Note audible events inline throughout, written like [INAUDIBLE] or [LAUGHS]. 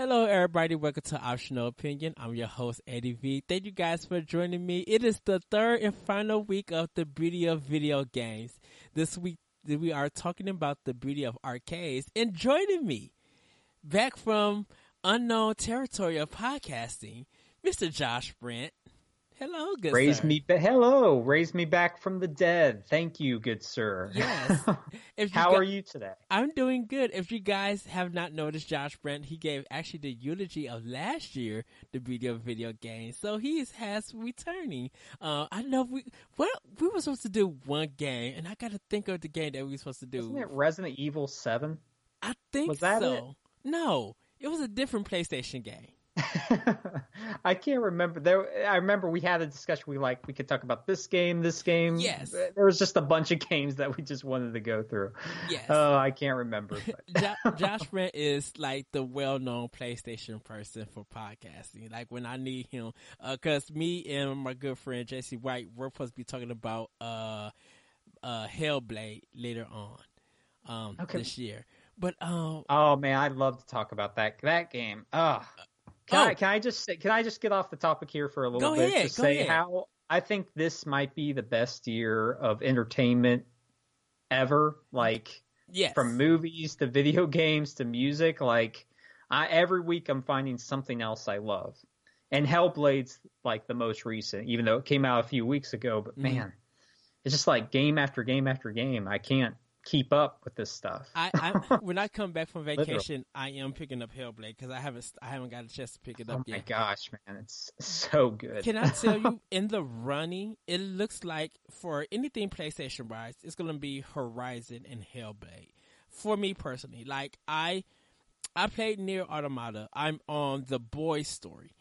Hello, everybody. Welcome to Optional Opinion. I'm your host, Eddie V. Thank you guys for joining me. It is the third and final week of the beauty of video games. This week, we are talking about the beauty of arcades. And joining me, back from unknown territory of podcasting, Mr. Josh Brent. Hello, good raise sir. me, ba- hello, raise me back from the dead. Thank you, good sir. Yes. [LAUGHS] If How gu- are you today? I'm doing good. If you guys have not noticed, Josh Brent, he gave actually the eulogy of last year, the beauty of video games. So he is, has returning. Uh, I know we well we were supposed to do one game, and I got to think of the game that we were supposed to do. Isn't it Resident Evil Seven? I think was that so. it? No, it was a different PlayStation game. [LAUGHS] I can't remember. There, I remember we had a discussion. We like we could talk about this game, this game. Yes. there was just a bunch of games that we just wanted to go through. Yes. Oh, I can't remember. [LAUGHS] Josh Brent is like the well-known PlayStation person for podcasting. Like when I need him, because me and my good friend JC White, we're supposed to be talking about uh, uh, Hellblade later on um, Okay. this year. But um, Oh man, I'd love to talk about that that game. Oh, can Oh. I can I just say- can I just get off the topic here for a little Go bit ahead, to say ahead. how I think this might be the best year of entertainment ever. Like yes, from movies to video [LAUGHS] games to music. Like I every week I'm finding something else I love. And Hellblade's like the most recent, even though it came out a few weeks ago. But Mhm. man, it's just like game after game after game. I can't keep up with this stuff. I, I [LAUGHS] when I come back from vacation, I am picking up Hellblade because I haven't I haven't got a chance to pick it oh up my yet. gosh, man, it's so good. Can I tell you, [LAUGHS] in the running, it looks like for anything PlayStation wise, it's going to be Horizon and Hellblade. For me personally, like I, I played Nier Automata. I'm on the boy story,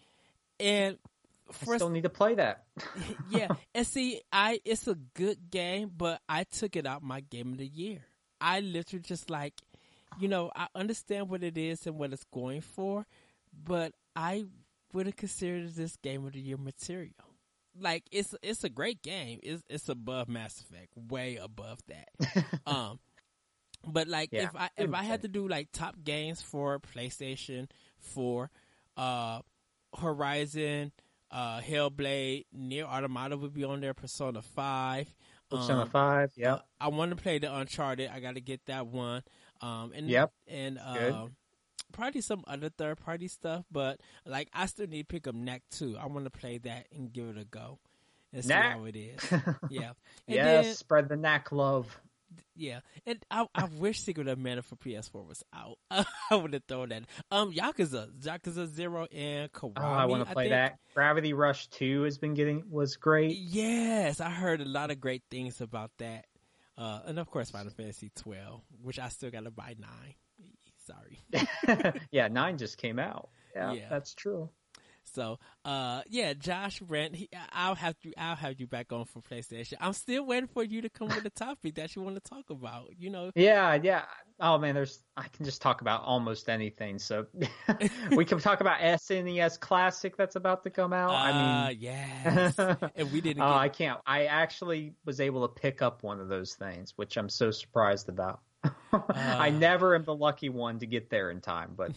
and I for still need to play that. [LAUGHS] yeah, and see, I it's a good game, but I took it out my game of the year. I literally just like, you know, I understand what it is and what it's going for, but I wouldn't consider this game of the year material. Like it's it's a great game. It's it's above Mass Effect, way above that. [LAUGHS] um, but like Yeah, if I if I had to do like top games for PlayStation for uh Horizon, uh Hellblade, Nier Automata would be on there, Persona Five. Persona um, Five, yep. I want to play the Uncharted. I got to get that one. Um, and Yep. and uh, probably some other third party stuff, but like I still need to pick up Knack Two. I want to play that and give it a go and see Knack. how it is. [LAUGHS] Yeah, and yes, then- spread the knack love. Yeah, and I, I wish Secret of Mana for PS4 was out. [LAUGHS] I would have thrown that. Um, Yakuza, Yakuza Zero, and Kiwami. Oh, I want to play that. Gravity Rush Two has been getting was great. Yes, I heard a lot of great things about that. Uh, and of course, Final Fantasy 12, which I still got to buy nine. Sorry. [LAUGHS] yeah, nine just came out. Yeah, Yeah. that's true. So, uh, yeah, Josh Brent, he, I'll have you, I'll have you back on for PlayStation. I'm still waiting for you to come with a topic that you want to talk about. You know, Yeah, yeah. Oh man, there's I can just talk about almost anything. So [LAUGHS] we can talk about SNES Classic that's about to come out. uh, I mean, yes. [LAUGHS] and we didn't. oh, Get, I can't. I actually was able to pick up one of those things, which I'm so surprised about. [LAUGHS] I Uh. never am the lucky one to get there in time, but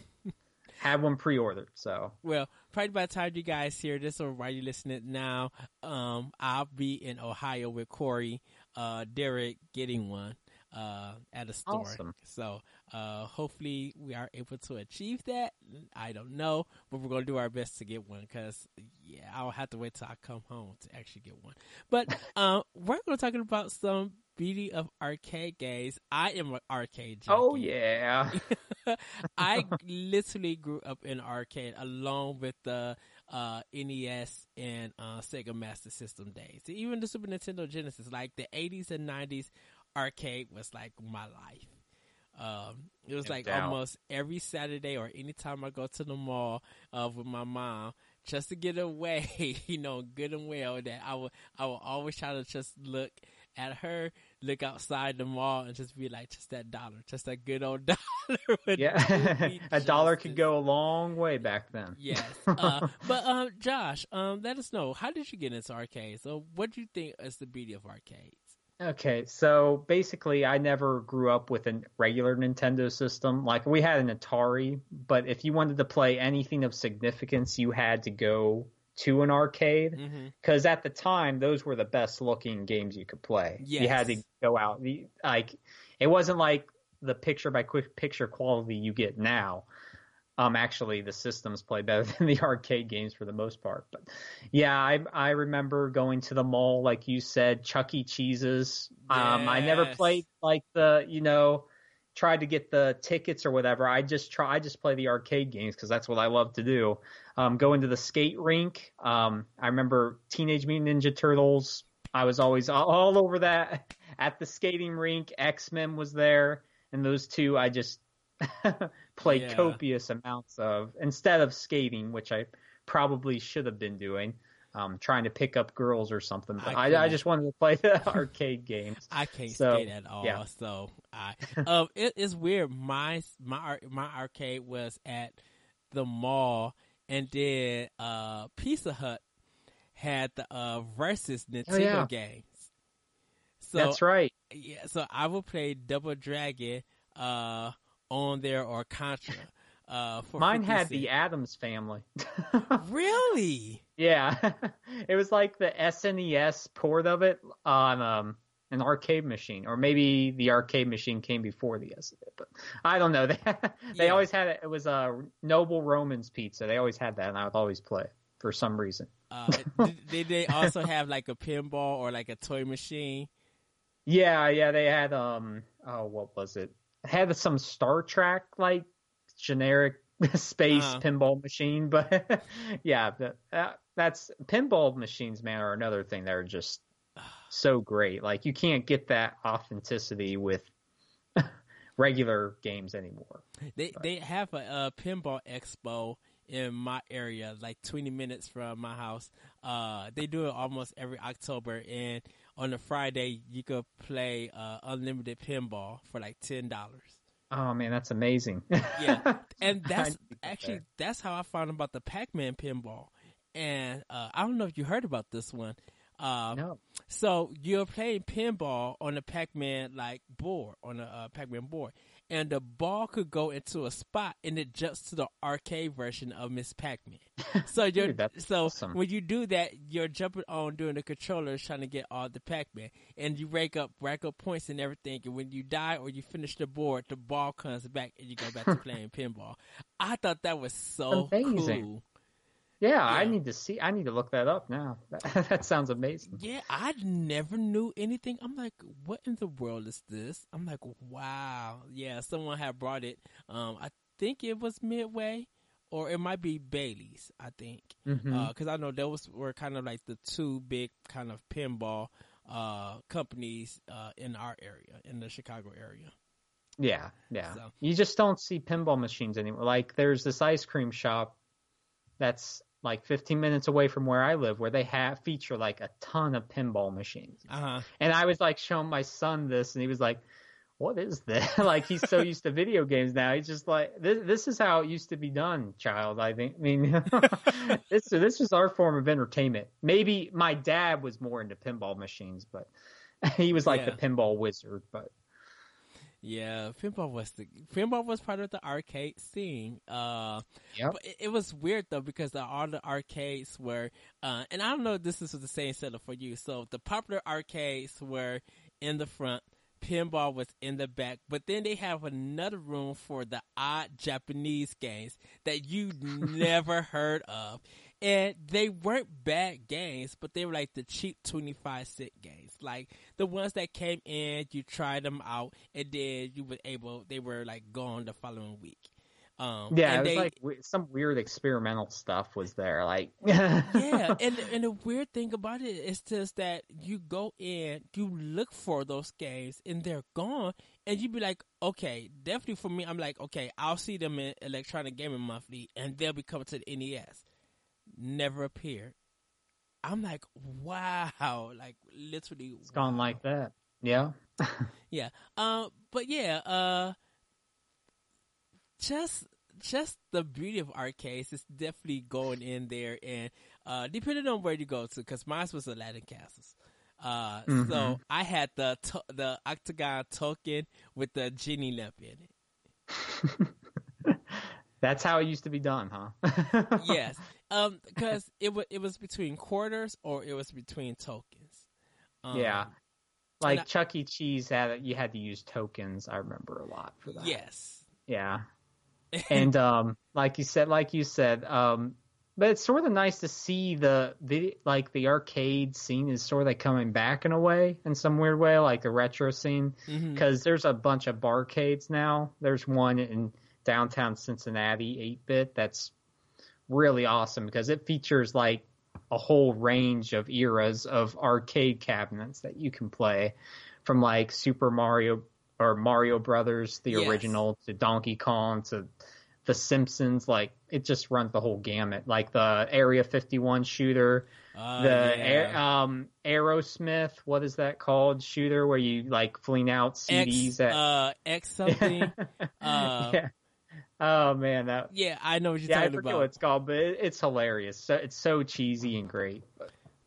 had one pre-ordered. So Well, probably by the time you guys hear this or while you're listening now, um, I'll be in Ohio with Corey, uh, Derek getting one, uh, at a store. Awesome. So, uh, hopefully we are able to achieve that. I don't know, but we're going to do our best to get one because, yeah, I'll have to wait till I come home to actually get one. But, um, [LAUGHS] we're going to talk about some beauty of arcade games. I am an arcade junkie. oh yeah, [LAUGHS] I [LAUGHS] literally grew up in arcade along with the uh, NES and uh, Sega Master System days. Even the Super Nintendo Genesis, like the 80s and 90s, arcade was like my life. Um, it was like almost every Saturday or anytime I go to the mall uh, with my mom just to get away, [LAUGHS] you know, good and well that I would, I would always try to just look at her, look outside the mall and just be like, just that dollar, just that good old [LAUGHS] dollar. yeah. [LAUGHS] a dollar could go a long way back then. Yes. Uh, but um, Josh, um, let us know how did you get into arcades? So, what do you think is the beauty of arcades? Okay, so basically, I never grew up with a regular Nintendo system. Like, we had an Atari, but if you wanted to play anything of significance, you had to go to an arcade. Mm-hmm. Because at the time, those were the best looking games you could play. You had to go out. Like, it wasn't like the picture by quick picture quality you get now. Um, actually, the systems play better [LAUGHS] than the arcade games for the most part. But yeah, I I remember going to the mall, like you said, Chuck E. Cheese's. Um, I never played like the you know tried to get the tickets or whatever. I just try I just play the arcade games because that's what I love to do. Um, going to the skate rink. Um, I remember Teenage Mutant Ninja Turtles. I was always all, all over that [LAUGHS] at the skating rink. X Men was there, and those two I just [LAUGHS] played Yeah. copious amounts of instead of skating, which I probably should have been doing. Um, trying to pick up girls or something, but I I, I, just wanted to play [LAUGHS] the arcade games. I can't So, skate at all. yeah. So I, um, [LAUGHS] it's weird. My my my arcade was at the mall, and then uh, Pizza Hut had the uh, versus Nintendo Oh, yeah. games. So That's right. yeah, so I would play Double Dragon uh, on there or Contra. Uh, for Mine had the Addams Family. [LAUGHS] really. yeah, [LAUGHS] it was like the SNES port of it on um, an arcade machine, or maybe the arcade machine came before the SNES. But I don't know. [LAUGHS] They they Yeah. always had it. It was a Noble Romans pizza. They always had that, and I would always play it for some reason. Uh, did they also have like a pinball or like a toy machine? Yeah, yeah, they had um oh what was it? Had some Star Trek like generic [LAUGHS] space Uh-huh. pinball machine, but [LAUGHS] yeah, that, that that's pinball machines, man, are another thing that are just [SIGHS] so great. Like you can't get that authenticity with [LAUGHS] regular games anymore. They they have a, uh pinball expo in my area, like 20 minutes from my house. Uh, they do it almost every October, and on a Friday you could play uh, unlimited pinball for like ten dollars. Oh man, that's amazing. Yeah, [LAUGHS] and that's need to get actually that's how I found about the Pac-Man pinball. And uh, I don't know if you heard about this one. Uh, no. so you're playing pinball on a Pac-Man like board on a uh, Pac-Man board, and the ball could go into a spot and it jumps to the arcade version of Ms. Pac-Man. [LAUGHS] So you're Dude, so awesome. when you do that, you're jumping on doing the controllers trying to get all the Pac-Man, and you rack up rack up points and everything. And when you die or you finish the board, the ball comes back and you go back to [LAUGHS] playing pinball. I thought that was so Amazing. cool. Yeah, I need to see. I need to look that up now. That, [LAUGHS] that sounds amazing. Yeah, I never knew anything. I'm like, what in the world is this? I'm like, wow. Yeah, someone had brought it. Um, I think it was Midway, or it might be Bally's. I think because I know those were kind of like the two big kind of pinball uh companies uh in our area, in the Chicago area. Yeah, yeah. So- You just don't see pinball machines anymore. Like there's this ice cream shop that's like 15 minutes away from where I live where they have feature like a ton of pinball machines. Uh huh. And I was like showing my son this and he was like, "What is this?" [LAUGHS] like he's so used to video games now. He's just like, "This this is how it used to be done, child." I think. I mean, [LAUGHS] this this is our form of entertainment. Maybe my dad was more into pinball machines, but [LAUGHS] he was like Yeah. the pinball wizard, but Yeah, pinball was the pinball was part of the arcade scene. Uh, Yep. but it, it was weird though because the, all the arcades were, uh, and I don't know if this is the same setup for you. So the popular arcades were in the front, pinball was in the back, but then they have another room for the odd Japanese games that you [LAUGHS] never heard of. And they weren't bad games, but they were like the cheap 25 cent games. Like the ones that came in, you tried them out, and then you were able, they were like gone the following week. Um, yeah, and it was they, like some weird experimental stuff was there. Like [LAUGHS] yeah, and and the weird thing about it is just that you go in, you look for those games, and they're gone, and you'd be like, okay, definitely for me, I'm like, okay, I'll see them in Electronic Gaming Monthly, and they'll be coming to the NES. Never appeared. I'm like, wow, like literally, it's gone like that. Yeah. [LAUGHS] Yeah. Um. But yeah. Uh. Just, just the beauty of arcades is definitely going in there, and uh, depending on where you go to, because mine was Aladdin Castles. Uh, Mhm. so I had the to- the octagon token with the genie lamp in it. [LAUGHS] That's how it used to be done, huh? [LAUGHS] yes, um, because it was it was between quarters or it was between tokens. Um, Yeah. Like I- Chuck E. Cheese had you had to use tokens. I remember a lot for that. Yes. Yeah. [LAUGHS] And um, like you said, like you said, um, but it's sort of nice to see the the like the arcade scene is sort of like coming back in a way, in some weird way, like the retro scene, because there's a bunch of barcades now. There's one in downtown Cincinnati, eight bit. That's really awesome because it features like a whole range of eras of arcade cabinets that you can play, from like Super Mario or Mario Brothers, the Yes. original, to Donkey Kong, to The Simpsons. Like it just runs the whole gamut. Like the Area 51 shooter, Uh, the yeah. Um Aerosmith, what is that called? Shooter where you like fling out CDs X, at uh, X something. [LAUGHS] uh, yeah. Oh man, that yeah, I know what you're talking about. yeah, I forget about. what it's called, but it, it's hilarious. So it's so cheesy and great.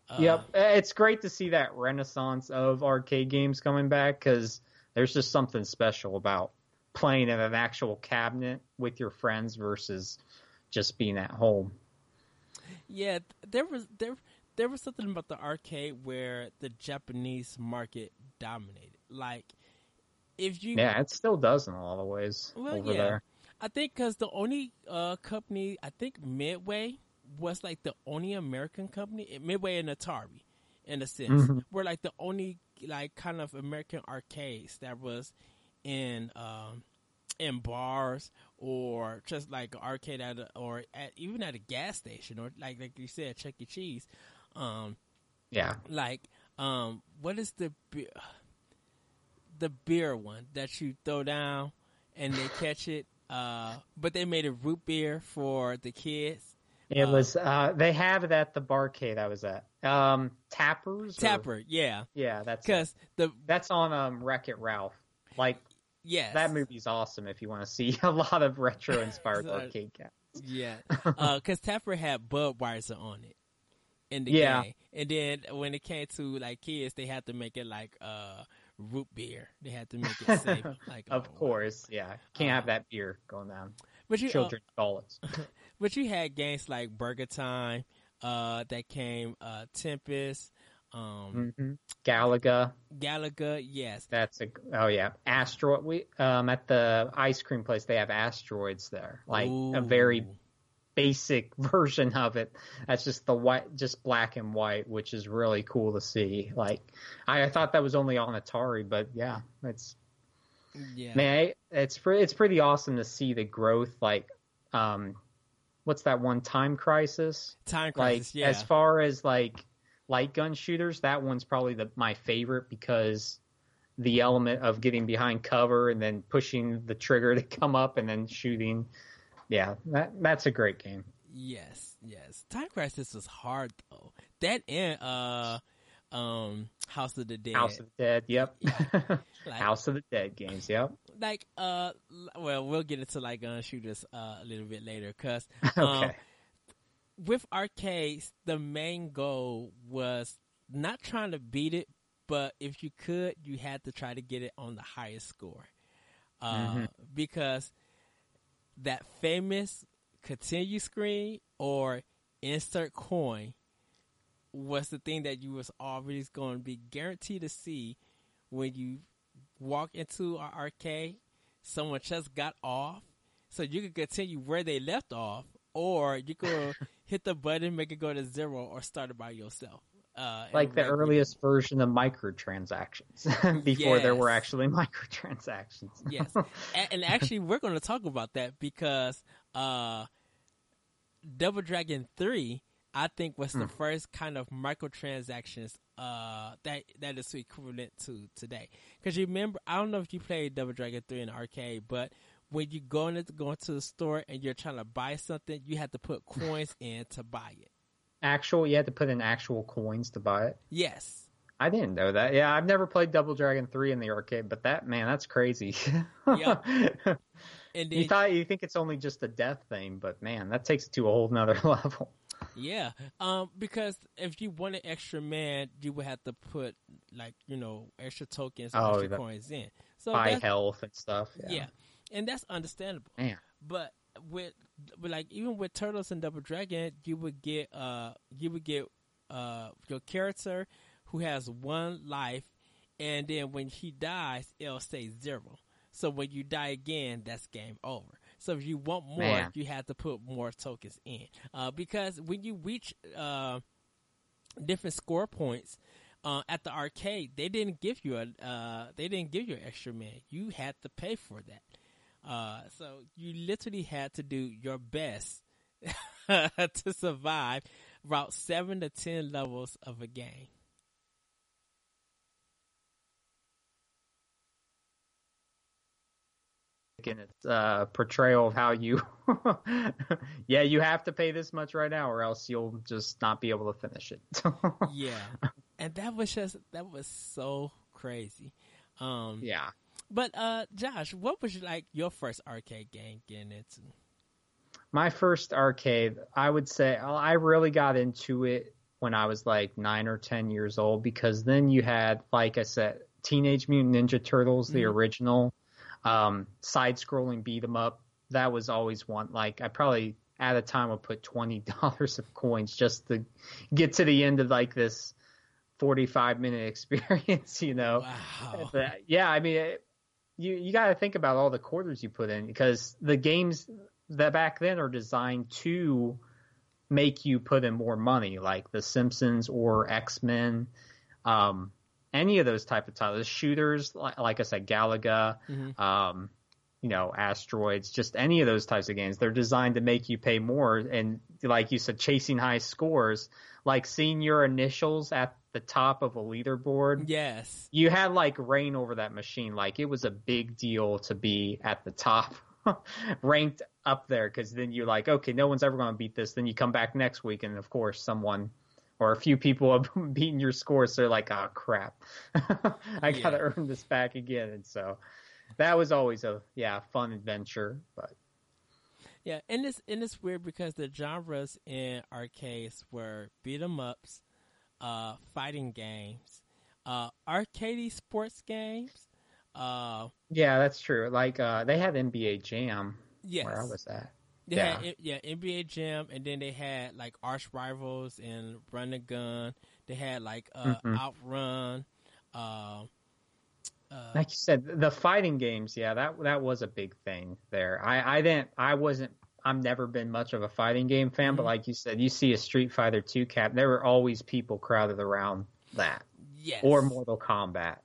Uh, yep, it's great to see that renaissance of arcade games coming back because there's just something special about playing in an actual cabinet with your friends versus just being at home. Yeah, there was there there was something about the arcade where the Japanese market dominated. Like, if you Yeah, it still does in a lot of ways Well, over yeah. there. I think because the only uh, company, I think Midway was like the only American company, Midway and Atari, in a sense, Mhm. were like the only like kind of American arcades that was in um, in bars or just like an arcade at a, or at, even at a gas station or like like you said, Chuck E. Cheese. Um, Yeah, like um, what is the beer, the beer one that you throw down and they catch it? Uh, but they made a root beer for the kids. it Uh, was. Uh, they have it at the barcade I was at. Um, Tappers. or- Tapper, yeah, Yeah, that's because the that's on um Wreck It Ralph. Like yes, that movie's awesome if you want to see [LAUGHS] a lot of retro inspired [LAUGHS] arcade games. yeah, [LAUGHS] because Tapper had Budweiser on it in the Yeah. game, and then when it came to like kids, they had to make it like uh root beer. They had to make it [LAUGHS] safe, like Of oh, course, yeah. Can't Uh, have that beer going down But you, uh, children's toilets. [LAUGHS] But you had games like Burger Time, uh, that came, uh, Tempest, um, hmm Galaga, Galaga, yes. that's a oh yeah. Asteroid. We um at the ice cream place they have asteroids there, like a very Ooh. Basic [LAUGHS] version of it. That's just the white, just black and white, which is really cool to see. Like I, I thought that was only on Atari, but yeah, it's yeah. Man, it's pre- it's pretty awesome to see the growth. Like, um, what's that one? Time Crisis. Time Like, Crisis, yeah. as far as like light gun shooters, that one's probably the my favorite because the element of getting behind cover and then pushing the trigger [LAUGHS] to come up and then shooting. Yeah, that that's a great game. yes, yes. Time Crisis was hard though. That and uh, um, House of the Dead. House of the Dead. Yep. [LAUGHS] Like- House of the Dead games. Yep. like uh, well, we'll get into like gun shooters uh, a little bit later because [LAUGHS] um, okay. with arcades, the main goal was not trying to beat it, but if you could, you had to try to get it on the highest score. Uh, Mhm. Because that famous continue screen or insert coin was the thing that you was always going to be guaranteed to see when you walk into an arcade. Someone just got off, so you could continue where they left off, or you could [LAUGHS] hit the button, make it go to zero, or start it by yourself. Uh, like the earliest version of microtransactions [LAUGHS] before there were actually [LAUGHS] microtransactions. Yes. [LAUGHS] And actually, we're going to talk about that because uh, Double Dragon Three, I think, was the first kind of microtransactions uh, that that is equivalent to today. Because you remember, I don't know if you played Double Dragon Three in arcade, but when you go into go into the store and you're trying to buy something, you have to put coins in to buy it. Actual, you had to put in actual coins to buy it. Yes. I didn't know that. Yeah, I've never played Double Dragon 3 in the arcade, but that man, that's crazy. [LAUGHS] Yep. And you thought you think it's only just a death thing, but man, that takes it to a whole nother [LAUGHS] level. Yeah, um, because if you wanted extra man, you would have to put like you know extra tokens, oh, extra coins in. So buy health and stuff. Yeah. yeah. and that's understandable. Yeah. But with, like even with turtles and double dragon, you would get uh you would get uh your character who has one life, and then when he dies, it'll say zero. So when you die again, that's game over. So if you want more, Man. you have to put more tokens in. Uh, because when you reach uh, different score points uh, at the arcade, they didn't give you a uh, they didn't give you an extra man. You had to pay for that. Uh, so you literally had to do your best [LAUGHS] to survive about seven to ten levels of a game. in its uh, portrayal of how you, [LAUGHS] yeah, you have to pay this much right now, or else you'll just not be able to finish it. [LAUGHS] yeah, and that was just that was so crazy. Um, yeah, but uh, Josh, what was like your first arcade game getting into? My first arcade, I would say, I really got into it when I was like nine or ten years old because then you had, like I said, Teenage Mutant Ninja Turtles, the mm-hmm. original um, side scrolling beat 'em up. That was always one. Like I probably at a time would put twenty [LAUGHS] dollars of coins just to get to the end of like this forty five minute [LAUGHS] experience. You know. Wow. Yeah, I mean, it, you you got to think about all the quarters you put in because the games that back then are designed to make you put in more money, like The Simpsons or X Men. Um, any of those type of titles, shooters, like, like I said, Galaga, mm-hmm. um, you know, asteroids, just any of those types of games. They're designed to make you pay more. And like you said, chasing high scores, like seeing your initials at the top of a leaderboard. Yes. You had like reign over that machine. Like it was a big deal to be at the top, [LAUGHS] ranked up there. Cause then you're like, okay, no one's ever going to beat this. Then you come back next week. And of course, someone or a few people have [LAUGHS] beaten your score, so they're like, oh crap, [LAUGHS] I yeah. gotta earn this back again. And so that was always a yeah fun adventure, but yeah, and it's and it's weird because the genres in arcades were beat 'em ups, uh, fighting games, uh, arcade sports games. Uh, yeah, that's true. Like uh, they had NBA Jam. Yes. Where I was at. They yeah. had yeah NBA Jam, and then they had like Arch Rivals and Run the Gun. They had like uh, mm-hmm. Outrun. Uh, uh, like you said, the fighting games, yeah, that that was a big thing there. I I didn't, I wasn't, I've never been much of a fighting game fan, mm-hmm. but like you said, you see a Street Fighter Two cap, there were always people crowded around that, yes, or Mortal Kombat,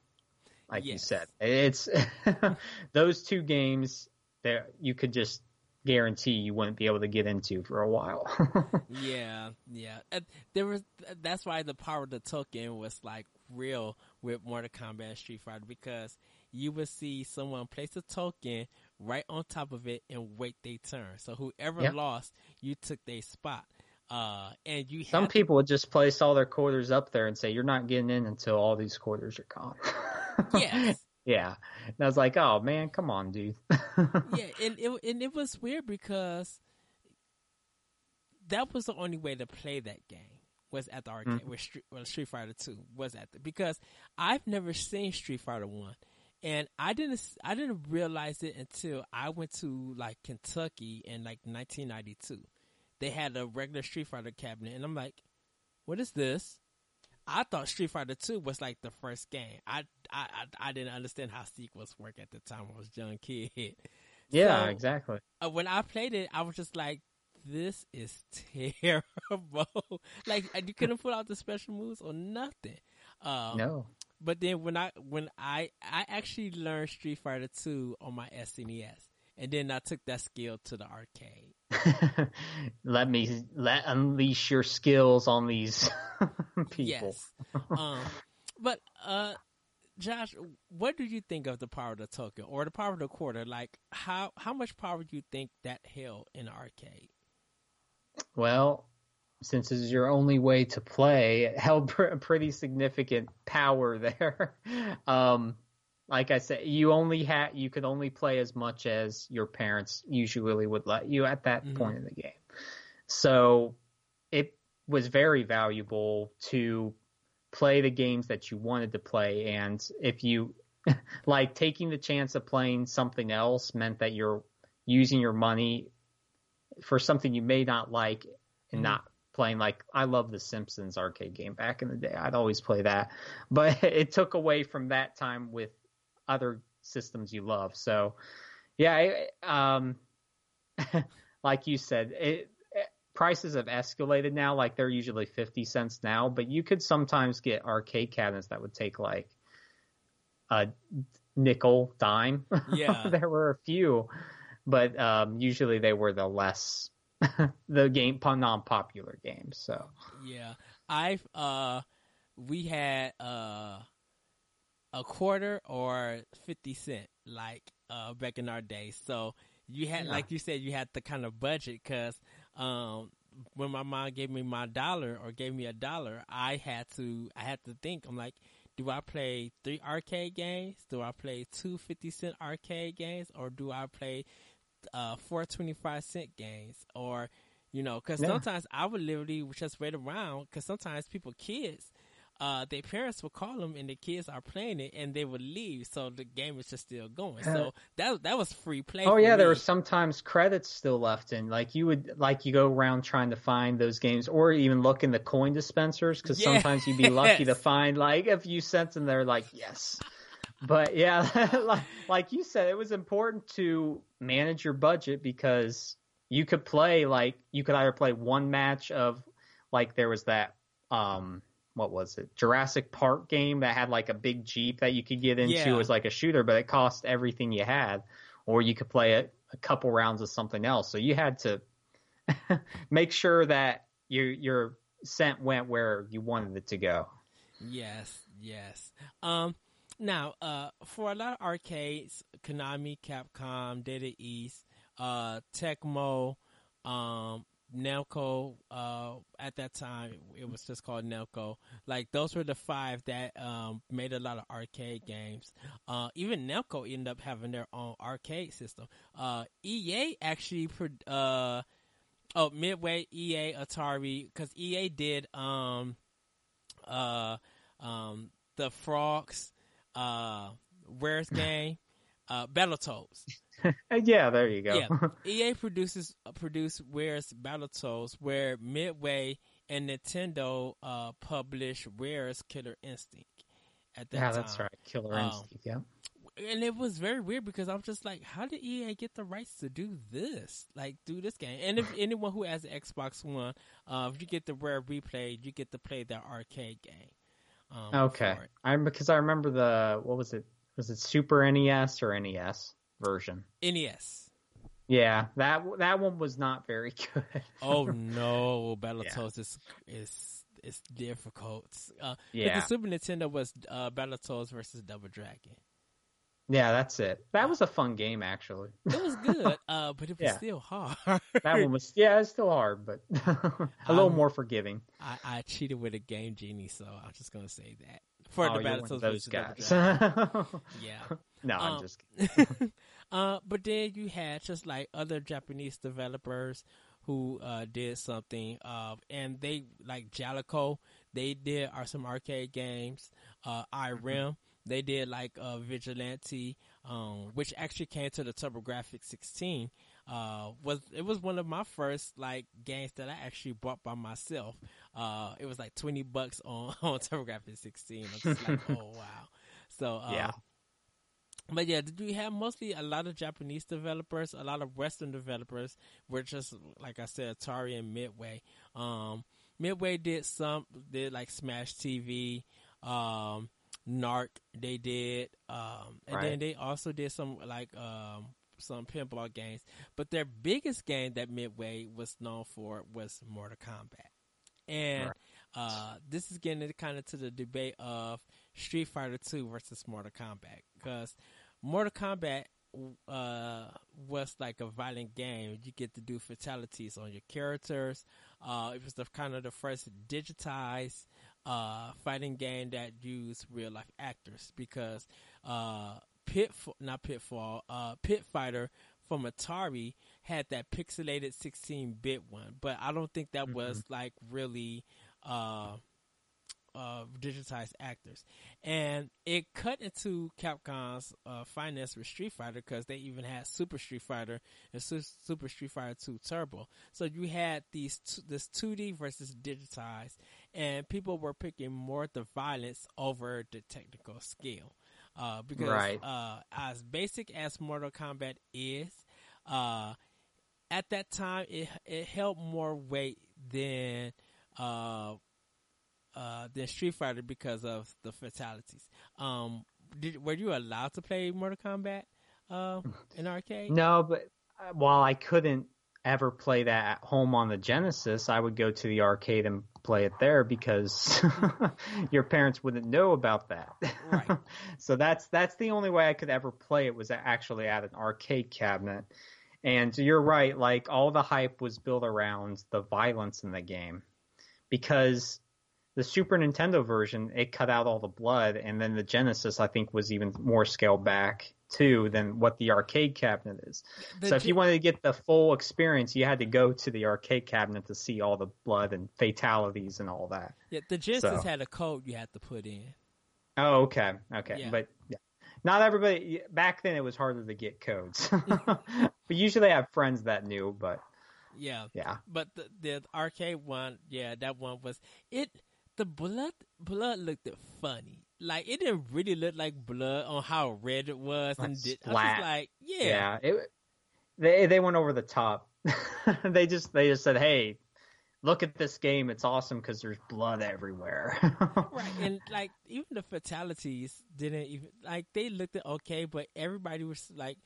like yes. you said. It's [LAUGHS] those two games. that you could just guarantee you wouldn't be able to get into for a while. [LAUGHS] yeah, yeah. there was that's why the power of the token was like real with Mortal Kombat and Street Fighter because you would see someone place a token right on top of it and wait their turn. So whoever yep. lost, you took their spot. Uh, and you some people would just place all their quarters up there and say you're not getting in until all these quarters are gone. [LAUGHS] yes, yeah. And I was like, oh man, come on, dude. [LAUGHS] yeah, and it and it was weird because that was the only way to play that game was at the arcade mm-hmm. with Street, well, Street Fighter Two was at the because I've never seen Street Fighter One, and I didn't I didn't realize it until I went to like Kentucky in like 1992. They had a regular Street Fighter cabinet, and I'm like, what is this? I thought Street Fighter Two was like the first game. I, I I, I didn't understand how sequels work at the time. I was a young kid. [LAUGHS] Yeah, so, exactly. Uh, when I played it, I was just like, "This is [LAUGHS] terrible." like you couldn't pull out the special moves or nothing. Um, no. But then when I when I I actually learned Street Fighter Two on my SNES, and then I took that skill to the arcade. [LAUGHS] let me let unleash your skills on these [LAUGHS] people. Yes. Um, but uh, Josh, what do you think of the power of the token or the power of the quarter? Like, how how much power do you think that held in the arcade? Well, since it's your only way to play, it held [LAUGHS] pr- pretty significant power there. [LAUGHS] um, like I said, you only had you could only play as much as your parents usually would let you at that mm-hmm. point in the game. So it was very valuable to play the games that you wanted to play. And if you [LAUGHS] like taking the chance of playing something else meant that you're using your money for something you may not like and mm-hmm. not playing like I love the Simpsons arcade game back in the day. I'd always play that. [LAUGHS] But it took away from that time with other systems you love. So yeah, um [LAUGHS] like you said, it prices have escalated now. Like they're usually 50 cents now, but you could sometimes get arcade cabinets that would take like a nickel dime. [LAUGHS] Yeah. there were a few, but um, usually they were the less, [LAUGHS] the game, non popular games. So, yeah. I've, uh, we had, uh, a quarter or 50 cent, like, uh, back in our day. So, you had, yeah. like you said, you had to kind of budget because um, when my mom gave me my dollar or gave me a dollar, I had to I had to think. I'm like, do I play three arcade games? Do I play two 50 cent arcade games, or do I play uh, four twenty five cent games? Or you know, because yeah. sometimes I would literally just wait around because sometimes people kids uh, their parents will call them and the kids are playing it and they would leave. So the game is just still going. So that, that was free play. Oh yeah. Me. There were sometimes credits still left in like you would, like you go around trying to find those games or even look in the coin dispensers. Cause [LAUGHS] yes. sometimes you'd be lucky to find like a few cents and they're like, yes. But yeah, [LAUGHS] like, like you said, it was important to manage your budget because you could play like you could either play one match of like there was that um what was it Jurassic Park game that had like a big jeep that you could get into yeah. as like a shooter, but it cost everything you had, or you could play a, a couple rounds of something else. So you had to [LAUGHS] make sure that your your scent went where you wanted it to go. Yes, yes. Um, now, uh, for a lot of arcades, Konami, Capcom, Data East, uh, Tecmo, um, Namco, uh, at that time, it was just called Nelco. Like, those were the five that, um, made a lot of arcade games. Uh, even Nelco ended up having their own arcade system. Uh, EA actually, uh, oh, Midway, EA, Atari, cause EA did, um, uh, um, the Frogs, uh, Where's game, uh, Battletoads. [LAUGHS] yeah, there you go. Yeah. [LAUGHS] EA produces uh, produce Rare's Battletoads, where Midway and Nintendo uh, published Rare's Killer Instinct. At that yeah, time. that's right, Killer um, Instinct. Yeah. And it was very weird because I was just like, how did EA get the rights to do this? Like, do this game? And if [LAUGHS] anyone who has an Xbox One, uh, if you get the Rare Replay, you get to play that arcade game. Um, okay, I'm because I remember the what was it? Was it Super NES or NES? version. NES. Yeah, that that one was not very [LAUGHS] good. oh no, Battletoads yeah. is is is difficult. Uh, yeah, the Super Nintendo was uh, Battletoads versus Double Dragon. Yeah, that's it. That was a fun game, actually. It was good, [LAUGHS] uh, but it was yeah. still hard. that one was, yeah, it's still hard, but [LAUGHS] a little um, more forgiving. I, I, cheated with a Game Genie, so I'm just gonna say that for oh, the Battletoads those guys. [LAUGHS] yeah. No, um, I'm just kidding. uh, but then you had just like other Japanese developers who uh, did something, uh, and they like Jaleco. They did are some arcade games. Uh, Irem. Mm-hmm. They did like uh, Vigilante, um, which actually came to the TurboGrafx 16. Uh, was it was one of my first like games that I actually bought by myself. Uh, it was like 20 bucks on [LAUGHS] on TurboGrafx 16. I'm just like, [LAUGHS] oh wow. So uh, yeah, but yeah, did we have mostly a lot of Japanese developers, a lot of Western developers were just like I said, Atari and Midway. Um, Midway did some, did like Smash TV, um, Narc. They did, um, and right. then they also did some like um, some pinball games. But their biggest game that Midway was known for was Mortal Kombat, and right. uh, this is getting kind of to the debate of Street Fighter Two versus Mortal Kombat because Mortal Kombat uh, was like a violent game. You get to do fatalities on your characters. Uh, it was the kind of the first digitized uh, fighting game that used real life actors because uh, Pit not Pitfall uh, Pit Fighter from Atari had that pixelated 16-bit one, but I don't think that mm-hmm. was like really uh, uh, digitized actors. And it cut into Capcom's uh, finance with Street Fighter because they even had Super Street Fighter and Su- Super Street Fighter 2 Turbo. So you had these t- this 2D versus digitized, and people were picking more the violence over the technical skill. Uh, because right. uh, as basic as Mortal Kombat is, uh, at that time it it held more weight than uh, than Street Fighter because of the fatalities. Um, did, were you allowed to play Mortal Kombat uh, in arcade? [LAUGHS] No, but uh, while I couldn't ever play that at home on the Genesis, I would go to the arcade and play it there because [LAUGHS] your parents wouldn't know about that. Right. [LAUGHS] so that's that's the only way I could ever play it was actually at an arcade cabinet. And you're right, like all the hype was built around the violence in the game because the Super Nintendo version it cut out all the blood, and then the Genesis I think was even more scaled back too than what the arcade cabinet is. The so if you wanted to get the full experience, you had to go to the arcade cabinet to see all the blood and fatalities and all that. Yeah, the Genesis so. had a code you had to put in. Oh, okay, okay, yeah. but yeah. Not everybody back then. It was harder to get codes, [LAUGHS] but usually I have friends that knew. But yeah, yeah. But the, the arcade one, yeah, that one was it the blood blood looked funny. Like it didn't really look like blood on how red it was, like and did, I was like, yeah, yeah. It, they they went over the top. [LAUGHS] they just they just said, hey, look at this game. It's awesome because there's blood everywhere. [LAUGHS] right, and like even the fatalities didn't even like they looked at okay, but everybody was like,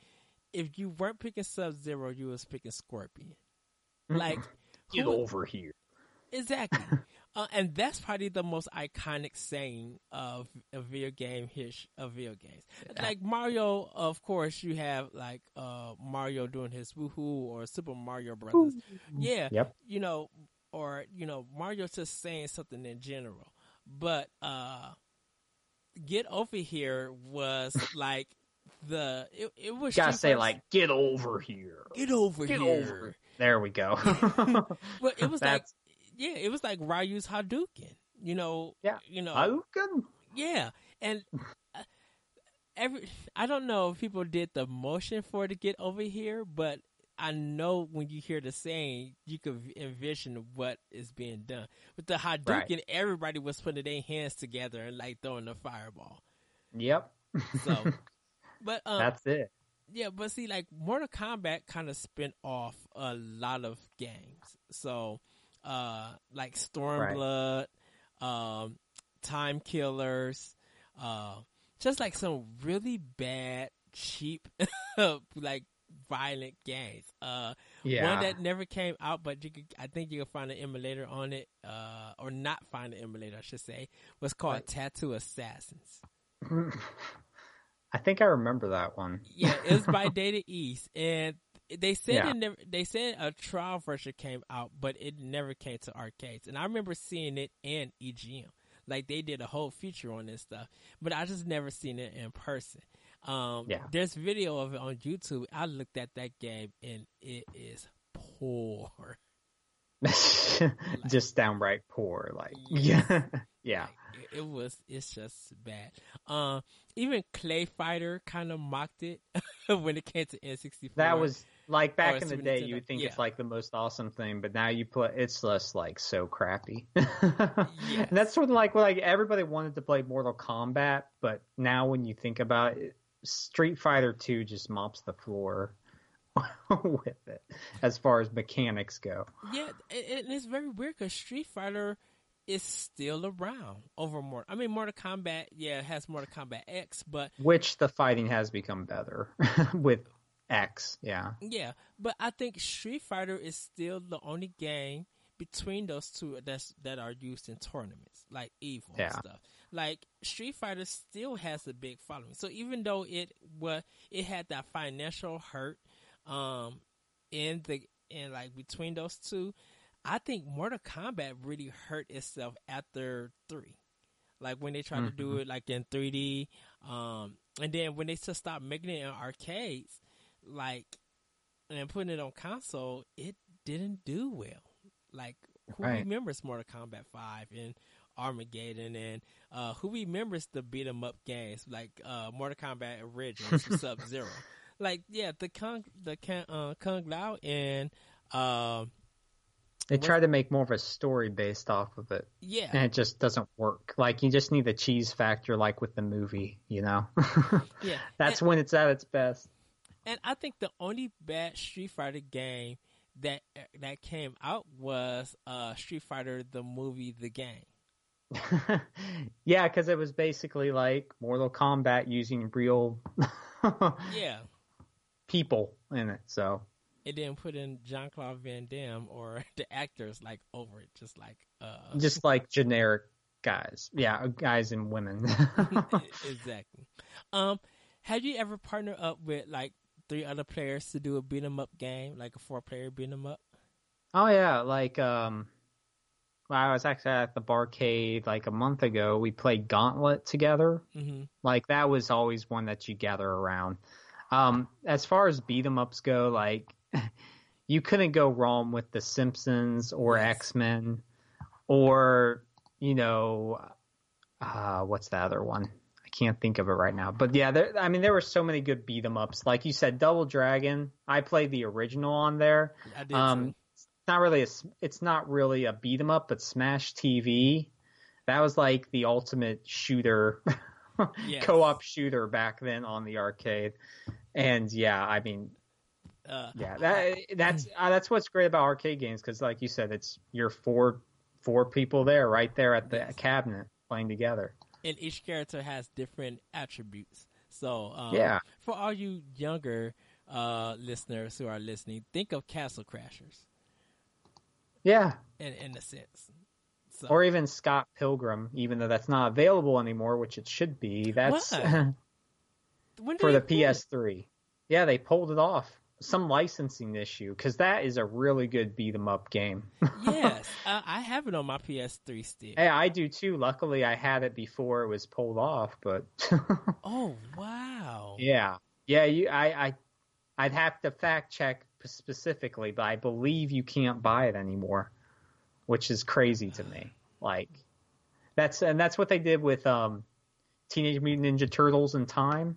if you weren't picking Sub Zero, you was picking Scorpion. Like, [LAUGHS] get who, over here. Exactly. Uh, and that's probably the most iconic saying of a video game hish of video games. Like Mario, of course, you have like uh, Mario doing his woohoo or Super Mario Brothers. Yeah, yep. you know, or you know, Mario just saying something in general. But uh, get over here was [LAUGHS] like the it, it was gotta say like get over here, get over get here. Over. There we go. [LAUGHS] but it was like yeah, it was like Ryu's Hadouken. You know, yeah, you know, Hadouken. Yeah, and uh, every I don't know if people did the motion for it to get over here, but I know when you hear the saying, you can envision what is being done. With the Hadouken, right. everybody was putting their hands together and like throwing the fireball. Yep. So, [LAUGHS] but um, that's it. Yeah, but see, like Mortal Kombat kind of spent off a lot of games. So uh, like Stormblood, right. um, Time Killers, uh, just like some really bad, cheap, [LAUGHS] like violent games. Uh, yeah. one that never came out, but you could, I think you can find an emulator on it, uh, or not find an emulator, I should say, was called right. Tattoo Assassins. [LAUGHS] I think I remember that one. yeah, it was by [LAUGHS] Data East, and they said yeah. it never, they said a trial version came out, but it never came to arcades. And I remember seeing it in EGM. Like they did a whole feature on this stuff, but I just never seen it in person. Um, yeah. There's video of it on YouTube. I looked at that game and it is poor. like, [LAUGHS] just downright poor. Like, [LAUGHS] yeah. yeah. It, it, was, it's just bad. Um, even Clay Fighter kind of mocked it [LAUGHS] when it came to N64. That was, like back oh, in the day, you would think yeah. it's like the most awesome thing, but now you play, it's just like so crappy. yes. [LAUGHS] And that's sort of like like everybody wanted to play Mortal Kombat, but now when you think about it, Street Fighter Two just mops the floor [LAUGHS] with it as far as mechanics go. Yeah, and it's very weird because Street Fighter is still around over more. I mean, Mortal Kombat, yeah, it has Mortal Kombat X, but which the fighting has become better [LAUGHS] with X, yeah. Yeah, but I think Street Fighter is still the only game between those two that's that are used in tournaments, like EVO yeah. and stuff. Like Street Fighter still has a big following. So even though it was it had that financial hurt um in the in like between those two, I think Mortal Kombat really hurt itself after three. Like when they tried mm-hmm. to do mm-hmm. it like in 3D, um, and then when they just stopped making it in arcades, like and putting it on console, it didn't do well. Like who Right. remembers Mortal Kombat Five and Armageddon, and uh, who remembers the beat 'em up games like uh, Mortal Kombat Origins, [LAUGHS] Sub Zero? Like yeah, the Kung the uh, Kung Lao and uh, They What- try to make more of a story based off of it, yeah, and it just doesn't work. Like you just need the cheese factor, like with the movie. You know, [LAUGHS] yeah. that's and, when it's at its best. And I think the only bad Street Fighter game that that came out was uh, Street Fighter the movie, the game. [LAUGHS] yeah, because it was basically like Mortal Kombat using real [LAUGHS] Yeah. people in it. So it didn't put in Jean Claude Van Damme or [LAUGHS] the actors like over it, just like uh, just like generic guys, yeah, guys and women. exactly. Um, have you ever partnered up with like three other players to do a beat 'em up game, like a four player beat 'em up? oh yeah, like um, I was actually at the barcade like a month ago. We played Gauntlet together. Mm-hmm. Like that was always one that you gather around. Um, as far as beat 'em ups go, like [LAUGHS] you couldn't go wrong with The Simpsons or Yes. X Men or you know uh, what's the other one? Can't think of it right now. But yeah, there, I mean there were so many good beat 'em ups. Like you said, Double Dragon. I played the original on there. I did Um, it's not really a it's not really a beat 'em up, but Smash TV. That was like the ultimate shooter, [LAUGHS] Yes. co-op shooter back then on the arcade. And yeah, I mean, Uh, yeah, that that's uh, that's what's great about arcade games because, like you said, it's you're four four people there, right there at the Yes. cabinet playing together. And each character has different attributes. So um, Yeah. for all you younger uh, listeners who are listening, think of Castle Crashers Yeah, in in a sense. So, or even Scott Pilgrim, even though that's not available anymore, which it should be. That's [LAUGHS] for the they put it? PS3. Yeah, they pulled it off. Some licensing issue because that is a really good beat 'em up game. [LAUGHS] yes, uh, I have it on my PS3 stick. hey, I do too. Luckily, I had it before it was pulled off. But [LAUGHS] Oh wow! yeah, yeah, you, I, I, I'd have to fact check specifically, but I believe you can't buy it anymore, which is crazy to me. [SIGHS] Like that's and that's what they did with um, Teenage Mutant Ninja Turtles in Time.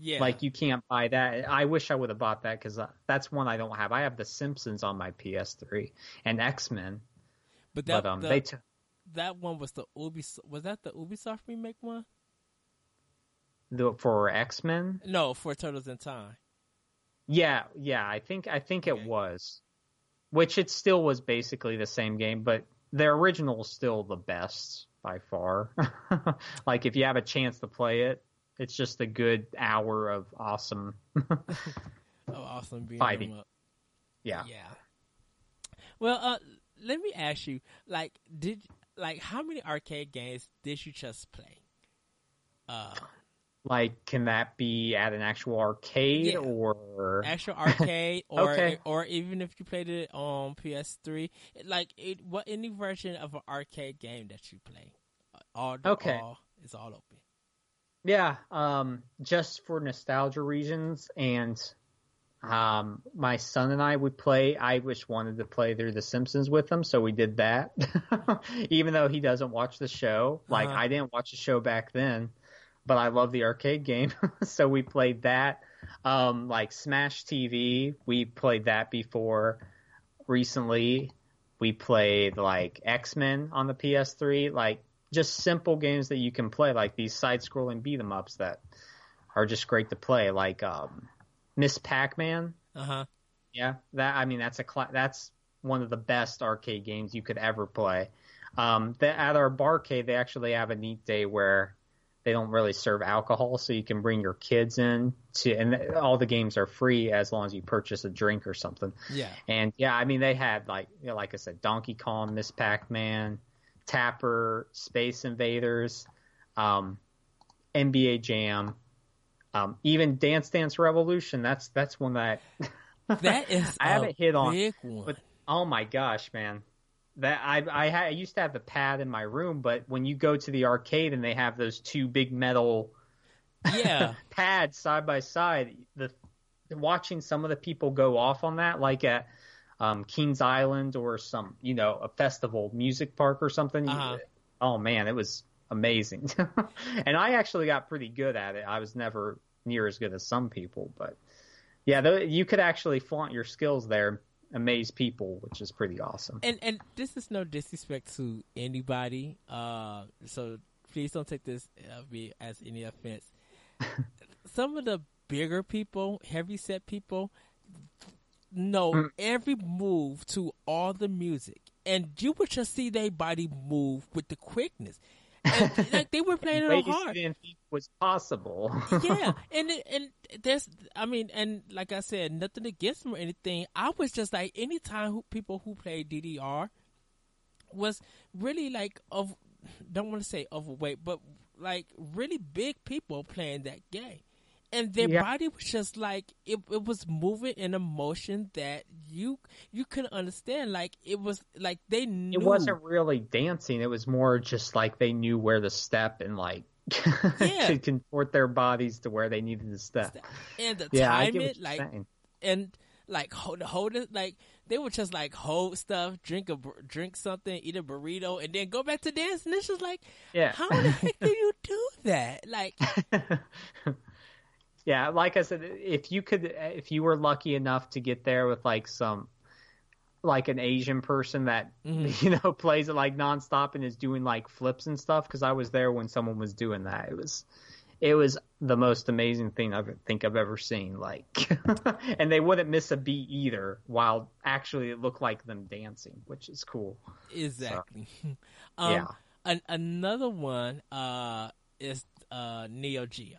Yeah, Like you can't buy that. I wish I would have bought that because that's one I don't have. I have The Simpsons on my PS3 and X Men, but that but um, the- they t- that one was the Ubisoft. Was that the Ubisoft remake one? the, for X Men. No, for Turtles in Time. Yeah, yeah, I think I think Okay. it was, which it still was basically the same game, but the original is still the best by far. [LAUGHS] like if you have a chance to play it, it's just a good hour of awesome. [LAUGHS] Oh, awesome! Being Fighting. up. Yeah. Yeah. Well, uh, let me ask you, like, did like how many arcade games did you just play? Uh, Like, can that be at an actual arcade Yeah. or? actual [LAUGHS] arcade, or Okay. or even if you played it on PS3, like it, what any version of an arcade game that you play, all the, Okay. all it's all open. Yeah, um, just for nostalgia reasons, and um, my son and I would play. I just wanted to play through The Simpsons with him, so we did that. [LAUGHS] Even though he doesn't watch the show, like Uh-huh. I didn't watch the show back then, but I love the arcade game, [LAUGHS] so we played that. Um, like Smash TV, we played that before. Recently, we played like X Men on the PS3, like just simple games that you can play, like these side-scrolling beat 'em ups that are just great to play, like um, Ms. Pac-Man. Uh huh. Yeah, that I mean that's a cla- that's one of the best arcade games you could ever play. Um, the, at our barcade, they actually have a neat day where they don't really serve alcohol, so you can bring your kids in to, and all the games are free as long as you purchase a drink or something. Yeah. And yeah, I mean they had like you know, like I said, Donkey Kong, Ms. Pac-Man, Tapper, Space Invaders, um, NBA Jam, um, even Dance Dance Revolution. That's that's one that [LAUGHS] That is I haven't hit on. one. But oh my gosh, man. That I I, had, I used to have the pad in my room, but when you go to the arcade and they have those two big metal yeah. [LAUGHS] pads side by side, the watching some of the people go off on that, like at um, Kings Island or some, you know, a festival music park or something. Uh-huh. Oh man, it was amazing. [LAUGHS] and I actually got pretty good at it. I was never near as good as some people, but yeah, the, you could actually flaunt your skills there, amaze people, which is pretty awesome. And and this is no disrespect to anybody. Uh, so please don't take this uh, be as any offense. [LAUGHS] Some of the bigger people, heavy set people, know Mm. every move to all the music, and you would just see their body move with the quickness. And, [LAUGHS] like they were playing it on hard. was possible. yeah, and [LAUGHS] it- and there's, I mean, and like I said, nothing against them or anything. I was just like, anytime who, people who play DDR was really like of, don't want to say overweight, but like really big people playing that game. And their Yeah. body was just like it. It was moving in a motion that you you couldn't understand. Like it was like they knew it wasn't really dancing. It was more just like they knew where to step and like [LAUGHS] Yeah. could contort their bodies to where they needed to step. and the Yeah, time it like saying. and like hold hold it like they would just like hold stuff, drink a drink something, eat a burrito, and then go back to dancing. It's just like, Yeah. how the heck do [LAUGHS] you do that? Like, [LAUGHS] yeah, like I said, if you could, if you were lucky enough to get there with like some, like an Asian person that Mhm. [LAUGHS] you know plays it like nonstop and is doing like flips and stuff, because I was there when someone was doing that. It was, it was the most amazing thing I think I've ever seen. Like, [LAUGHS] and they wouldn't miss a beat either, while actually it looked like them dancing, which is cool. exactly. [LAUGHS] um, Yeah. An- another one uh, is uh, Neo Geo.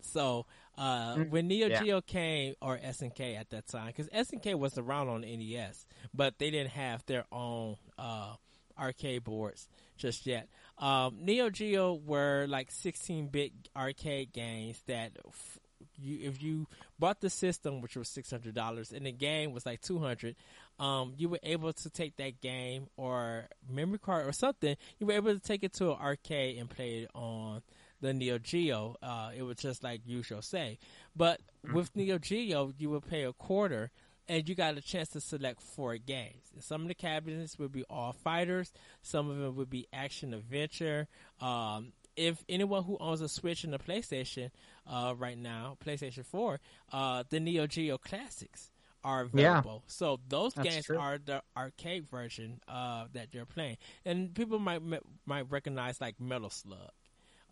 So uh, Mm, when Neo yeah. Geo came, or SNK at that time, because SNK was around on NES, but they didn't have their own uh, arcade boards just yet. Um, Neo Geo were like 16-bit arcade games that f- you, if you bought the system, which was six hundred dollars, and the game was like two hundred, um, you were able to take that game or memory card or something. You were able to take it to an arcade and play it on the Neo Geo. Uh, it was just like usual say, but with Neo Geo, you would pay a quarter. And you got a chance to select four games. Some of the cabinets would be all fighters. Some of them would be action adventure. Um, if anyone who owns a Switch and a PlayStation uh, right now, PlayStation 4, uh, the Neo Geo Classics are Yeah. available. So those games true. are the arcade version uh, that you're playing, and people might might recognize like Metal Slug.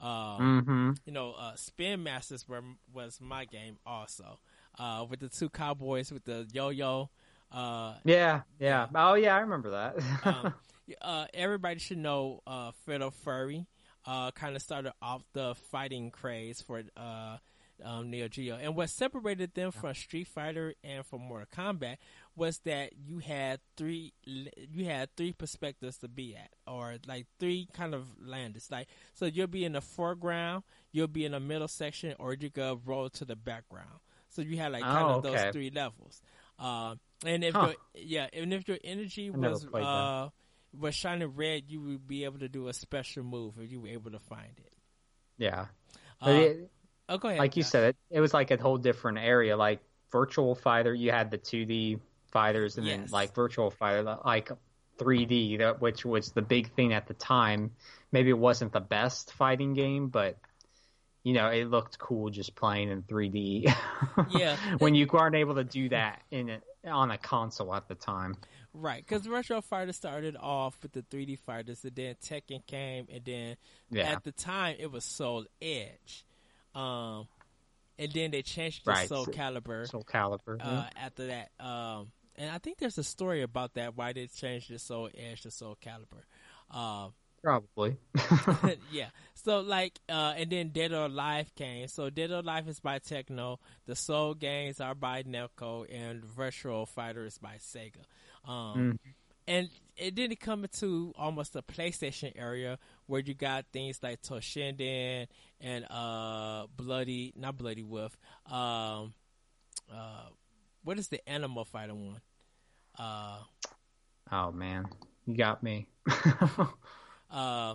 Um, Mm-hmm. you know, uh, Spin Masters were, was my game also. Uh, with the two cowboys with the yo-yo. Uh, Yeah, yeah. Oh, yeah, I remember that. [LAUGHS] um, uh, everybody should know uh, Fatal Fury. Uh, kind of started off the fighting craze for uh, um, Neo Geo, and what separated them from Street Fighter and from Mortal Kombat was that you had three you had three perspectives to be at, or like three kind of landers. Like so, you'll be in the foreground, you'll be in the middle section, or you go roll to the background. So you had like kind Oh, of okay. those three levels. Um, and if Huh. your yeah, and if your energy I was uh was shining red, you would be able to do a special move if you were able to find it. yeah. Uh, it, oh, go ahead. like you said, it, it was like a whole different area. Like Virtual Fighter, you had the 2D fighters, and then like Virtual Fighter, like 3D, that which was the big thing at the time. Maybe it wasn't the best fighting game, but you know, it looked cool just playing in 3D. [LAUGHS] Yeah. when you weren't able to do that in a, on a console at the time. Right, because Retro Fighter started off with the 3D fighters, and then Tekken came, and then Yeah. at the time it was Soul Edge, um, and then they changed to Right. Soul Calibur Soul Calibur. yeah. uh, after that. Um, and I think there's a story about that why they changed the Soul Edge to Soul Calibur. Um, Probably. [LAUGHS] [LAUGHS] yeah. So like, uh, and then Dead or Alive came. So Dead or Alive is by Tecmo. The Soul games are by Namco, and Virtual Fighter is by Sega. Um, and it didn't come into almost the PlayStation area where you got things like Toshinden and uh, Bloody, not Bloody Wolf. Um, uh, what is the Animal Fighter one? Uh, oh man, you got me. [LAUGHS] uh,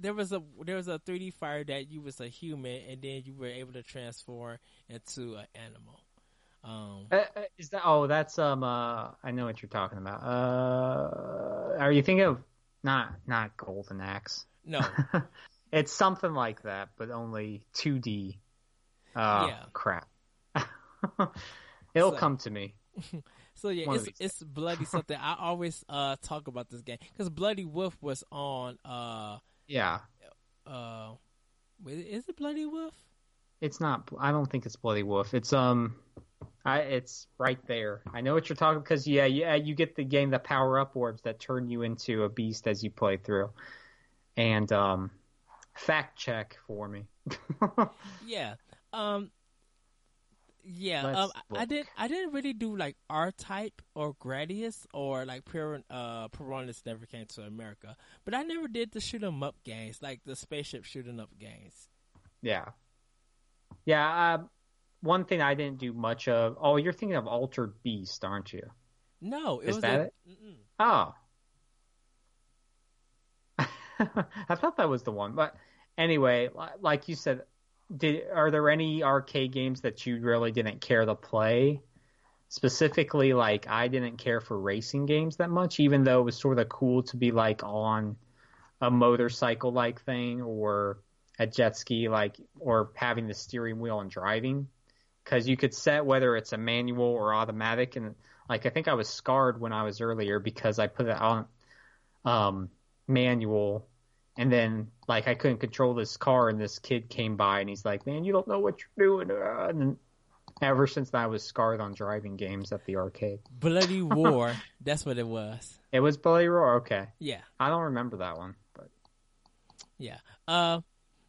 there was a there was a 3D fire that you was a human and then you were able to transform into an animal. Um, Uh, uh, is that? Oh, that's um. Uh, I know what you're talking about. Uh, are you thinking of not not Golden Axe? no, [LAUGHS] it's something like that, but only 2D. Uh, Yeah. Crap. [LAUGHS] It'll So- come to me. [LAUGHS] so yeah, One it's it's bloody [LAUGHS] something. I always uh talk about this game because Bloody Wolf was on uh Yeah. uh, is it Bloody Wolf? It's not. I don't think it's Bloody Wolf. It's um, I it's right there. I know what you're talking because yeah, yeah, you get the game the power up orbs that turn you into a beast as you play through. And um, fact check for me. [LAUGHS] Yeah. Um. Yeah. Um. I- didn't. I didn't really do like R Type or Gradius or like Piran. Uh, Piranhas never came to America, but I never did the shoot 'em up games, like the spaceship shooting up games. yeah, yeah. Uh, one thing I didn't do much of. Oh, you're thinking of Altered Beast, aren't you? No, it Is was that a, it? mm-mm. Oh. [LAUGHS] I thought that was the one, but anyway, like you said, did are there any arcade games that you really didn't care to play? Specifically, like I didn't care for racing games that much, even though it was sort of cool to be like on a motorcycle like thing or a jet ski like or having the steering wheel and driving because you could set whether it's a manual or automatic and like I think I was scarred when I was earlier because I put it on um manual and then like I couldn't control this car and this kid came by and he's like, "Man, you don't know what you're doing." uh," And then ever since then, I was scarred on driving games at the arcade. Bloody [LAUGHS] War. That's what it was. It was Bloody Roar. Okay, Yeah. I don't remember that one, but Yeah. Uh,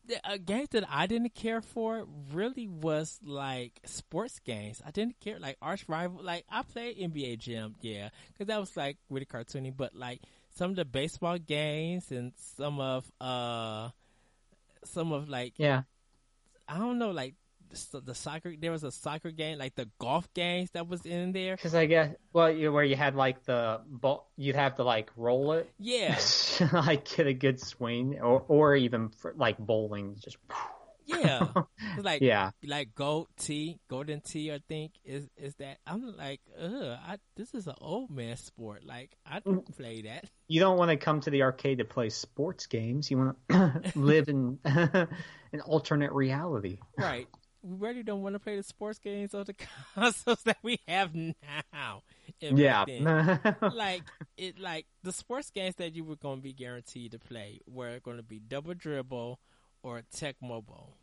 the, a game that I didn't care for really was like sports games. I didn't care like arch rival. Like I played NBA Jam, yeah, because that was like really cartoony. But like some of the baseball games and some of uh, some of like yeah, I don't know, like the, the soccer. There was a soccer game, like the golf games that was in there. because I guess well, you, where you had like the ball, you'd have to like roll it, Yeah, [LAUGHS] like get a good swing, or or even for, like bowling, just yeah. [LAUGHS] It's like yeah. like gold tea, Golden Tee. I think is is that I'm like, ugh, I, this is an old man sport. Like I mm. don't play that. you don't want to come to the arcade to play sports games. You want to [LAUGHS] [LAUGHS] live in an alternate reality. Right. We really don't want to play the sports games or the consoles that we have now. And back then, Yeah. like it, like the sports games that you were going to be guaranteed to play were going to be Double Dribble or Tecmo Bowl.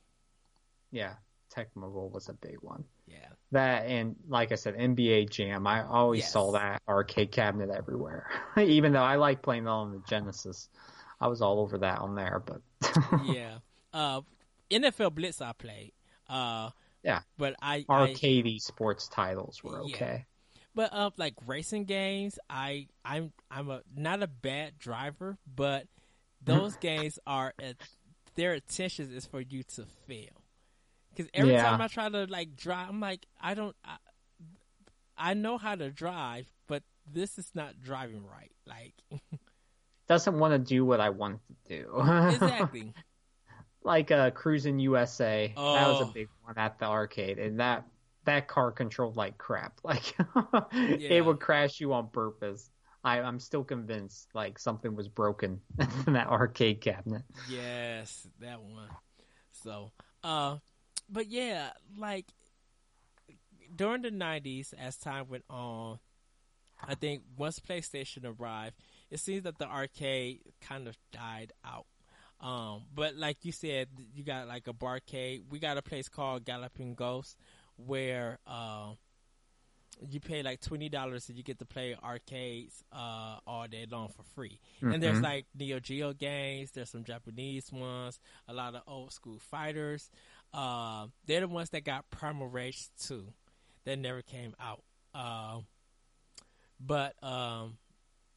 yeah. Tecmo was a big one. Yeah. That and like I said, NBA Jam. I always Yes. saw that arcade cabinet everywhere. [LAUGHS] Even though I like playing it on the Genesis, I was all over that on there. But [LAUGHS] yeah. Uh, NFL Blitz I played. Uh, Yeah. But I, I sports titles were Yeah. okay. But uh, like racing games, I I'm I'm a not a bad driver, but those games are at, their intentions is for you to fail. Because every Yeah. time I try to like drive, I'm like I don't I, I know how to drive, but this is not driving right. Like [LAUGHS] Doesn't want to do what I want to do. exactly. [LAUGHS] like uh, Cruis'n USA. That was a Oh. big one at the arcade, and that that car controlled like crap. [LAUGHS] Like Yeah. it would crash you on purpose. I, I'm still convinced like something was broken [LAUGHS] in that arcade cabinet. Yes, that one. So, uh, but yeah, like during the '90s, as time went on, I think once PlayStation arrived, it seems that the arcade kind of died out. Um, but like you said, you got like a barcade. We got a place called Galloping Ghost where uh, you pay like twenty dollars and you get to play arcades uh, all day long for free. And there's Mhm. like Neo Geo games. There's some Japanese ones. A lot of old school fighters. Uh, they're the ones that got Primal Rage 2 that never came out. Um, but um,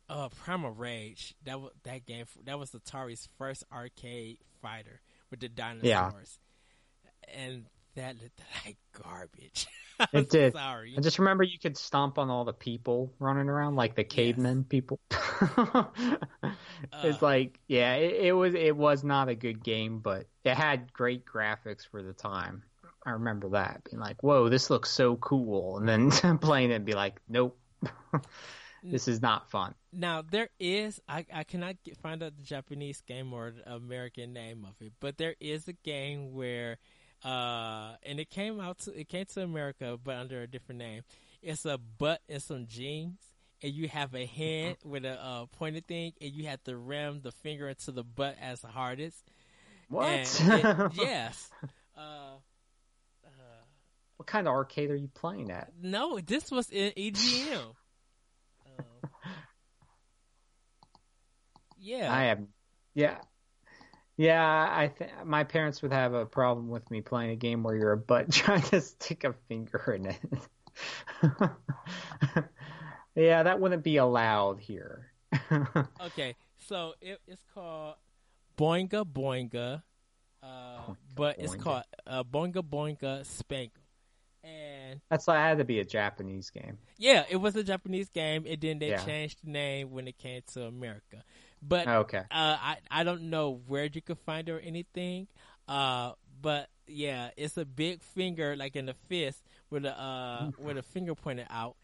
uh, Primal Rage that was that game that was Atari's first arcade fighter with the dinosaurs, Yeah. and that looked like garbage. [LAUGHS] It did. Sorry. I just remember you could stomp on all the people running around, like the cavemen people. [LAUGHS] it's Uh. like, yeah, it, it was it was not a good game, but it had great graphics for the time. I remember that being like, "Whoa, this looks so cool," and then [LAUGHS] playing it and be like, "Nope, this is not fun." Now there is I I cannot get, find out the Japanese game or the American name of it, but there is a game where uh and it came out to it came to America but under a different name. It's a butt and some jeans and you have a hand with a uh, pointed thing and you have to ram the finger into the butt as the hardest. What? [LAUGHS] It- yes. Uh, what kind of arcade are you playing at? no, this was in EGM. [LAUGHS] Um, yeah. I have, yeah, yeah. I th- my parents would have a problem with me playing a game where you're a butt [LAUGHS] trying to stick a finger in it. [LAUGHS] yeah, that wouldn't be allowed here. [LAUGHS] Okay, so it, it's called Boinga Boinga, uh, but it's Boinga. called uh, Boinga Boinga Spankle. And That's that had to be a Japanese game. yeah, it was a Japanese game, and then they Yeah. changed the name when it came to America. But Okay. uh, I I don't know where you could find it or anything. Uh, but yeah, it's a big finger like in the fist with a uh [LAUGHS] with a finger pointed out,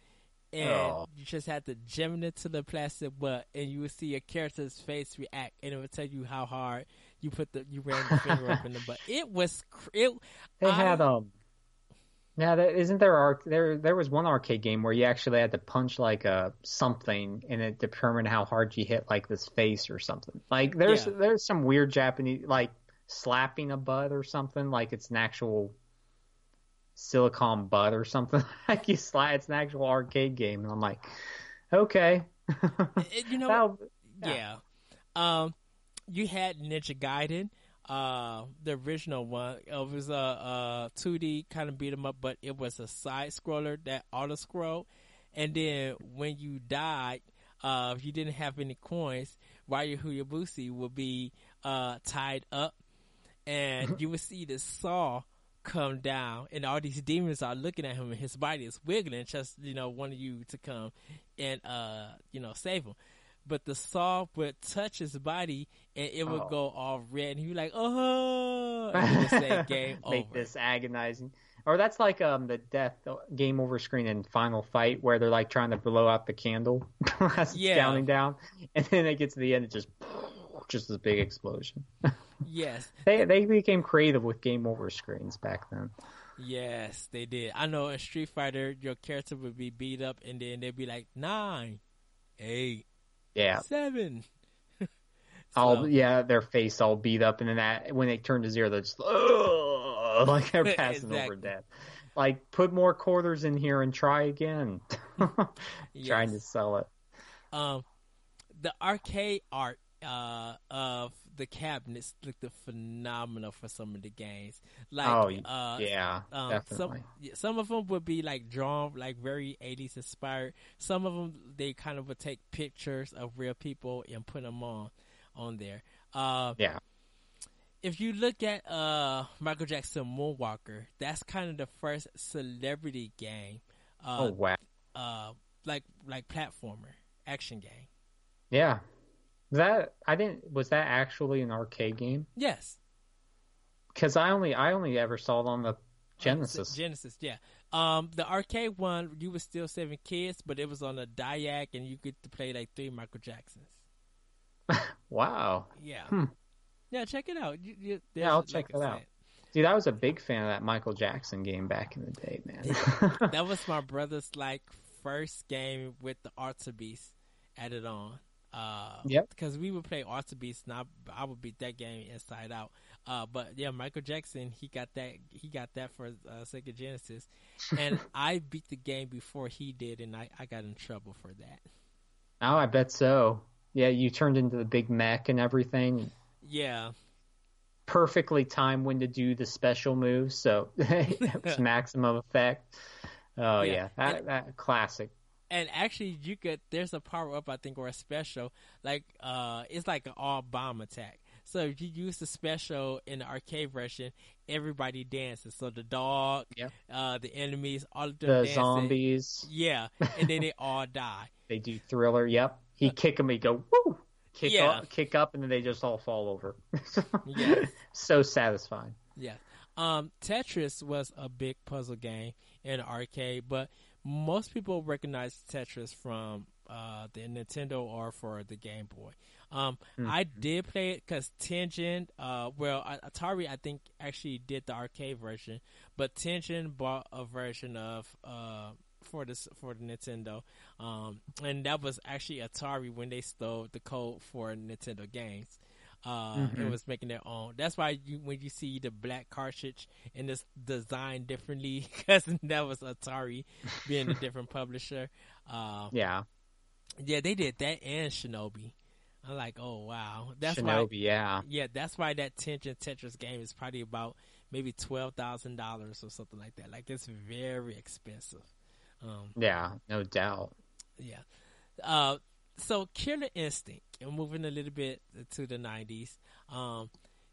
and Oh. you just have to jam it into the plastic butt, and you will see your character's face react, and it will tell you how hard you put the you ran the finger up in the butt. It was cr- it. They I- had um. Yeah, there, isn't there arc there? There was one arcade game where you actually had to punch like a something, and it determined how hard you hit like this face or something. Like there's Yeah. there's some weird Japanese like slapping a butt or something, like it's an actual silicon butt or something. [LAUGHS] like you slide, it's an actual arcade game, and I'm like, okay, you [LAUGHS] know yeah. yeah. Um, you had Ninja Gaiden, uh, the original one. It was a, a 2D kind of beat 'em up, but it was a side scroller that auto scroll. And then when you died, uh, if you didn't have any coins, Ryu Hayabusa would be uh, tied up, and you would see the saw come down, and all these demons are looking at him, and his body is wiggling, just you know, wanting you to come and uh, you know, save him. But the saw would touch his body, and it would Oh. go all red, and he would be like, "Oh!" [LAUGHS] And say, "Game [LAUGHS] make over." this agonizing. Or that's like um the death game over screen in Final Fight where they're like trying to blow out the candle [LAUGHS] as it's Yeah. counting down, and then it gets to the end, it just just this big explosion. Yes, They they became creative with game over screens back then. yes, they did. I know in Street Fighter, your character would be beat up, and then they'd be like nine, eight, Yeah, seven. [LAUGHS] all yeah, their face all beat up, and then that when they turn to zero, they're just "Ugh," [LAUGHS] like they're [LAUGHS] passing over Exactly. death. Like put more quarters in here and try again. Trying to sell it. um the arcade art uh of the cabinets looked phenomenal for some of the games like oh uh yeah, um, definitely. some some of them would be like drawn like very 80s inspired some of them they kind of would take pictures of real people and put them on on there uh Yeah. if you look at uh Michael Jackson Moonwalker that's kind of the first celebrity game uh oh wow. uh like like platformer action game Yeah. That I didn't was that actually an arcade game? yes Cuz I only I only ever saw it on the Genesis. Genesis, yeah. Um, the arcade one, you were still seven kids, but it was on a Diac, and you get to play like three Michael Jacksons. [LAUGHS] wow. Yeah, Hmm. yeah. Check it out. You, you, Yeah, I'll check like it out. Dude, I was a big fan of that Michael Jackson game back in the day, man. [LAUGHS] That was my brother's like first game with the Altered Beast added on. Uh, Yep. Because we would play Altered Beast, and I, I would beat that game inside out. Uh, but yeah, Michael Jackson, he got that. He got that for uh, Sega Genesis, and [LAUGHS] I beat the game before he did, and I, I got in trouble for that. oh, I bet so. Yeah, you turned into the big mech and everything. Yeah. Perfectly timed when to do the special moves, so [LAUGHS] it was [LAUGHS] maximum effect. Oh Yeah. yeah, that, that classic. And actually you could there's a power up I think or a special like uh it's like an all bomb attack. So if you use the special in the arcade version, everybody dances. So the dog, Yep. uh, the enemies, all of them The dancing. zombies, Yeah, and then they all die. [LAUGHS] they do thriller. Yep, he kick him, he go woo, kick Yeah. up, kick up, and then they just all fall over. [LAUGHS] Yes. so satisfying. Yeah. Um, Tetris was a big puzzle game in the arcade, but most people recognize Tetris from uh, the Nintendo or for the Game Boy. Um, mm-hmm. I did play it because Tengen, uh, well, Atari I think actually did the arcade version, but Tengen bought a version of uh, for the for the Nintendo, um, and that was actually Atari when they stole the code for Nintendo games. Uh, mm-hmm. It was making their own. That's why you, when you see the black cartridge and it's designed differently, [LAUGHS] because that was Atari being a different publisher. Uh, yeah, yeah, they did that and Shinobi. I'm like, oh wow, that's Shinobi, why. Yeah, yeah, that's why that Tengen Tetris game is probably about maybe twelve thousand dollars or something like that. Like it's very expensive. Um, yeah, no doubt. Yeah. Uh, so Killer Instinct, and moving a little bit to the '90s. Um,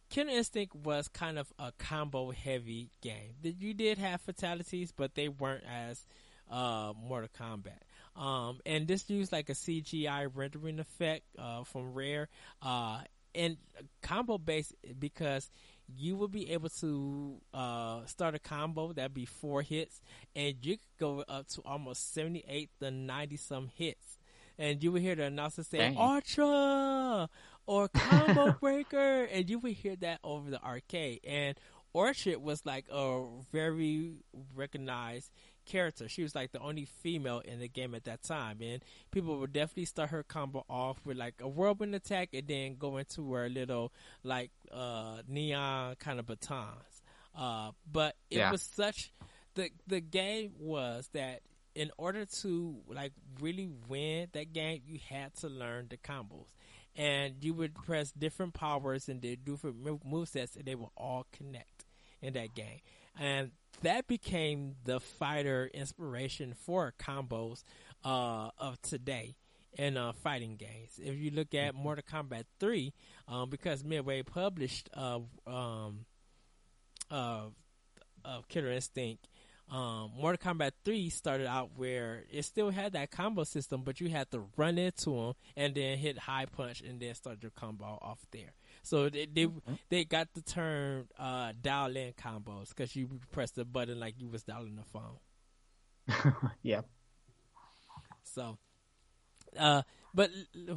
Killer Instinct was kind of a combo heavy game. You did have fatalities, but they weren't as uh, Mortal Kombat. Um, and this used like a CGI rendering effect uh, from Rare, uh, and combo based because you will be able to uh, start a combo that'd be four hits, and you could go up to almost seventy eight to ninety some hits, and you would hear the announcer say Dang. Ultra or Combo [LAUGHS] Breaker, and you would hear that over the arcade. And Orchid was like a very recognized character. She was like the only female in the game at that time, and people would definitely start her combo off with like a whirlwind attack, and then go into her little like uh, neon kind of batons. Uh, but it yeah. was such the the game was that in order to like really win that game, you had to learn the combos. And you would press different powers and do different move sets, and they would all connect in that game. And that became the fighter inspiration for combos uh, of today in uh, fighting games. If you look at Mortal Kombat 3, um, because Midway published uh, um, uh, Killer Instinct, um, Mortal Kombat 3 started out where it still had that combo system, but you had to run into them and then hit high punch and then start your combo off there. So they they, mm-hmm. they got the term uh, dial in combos because you press the button like you was dialing the phone. [LAUGHS] yeah. So, uh, but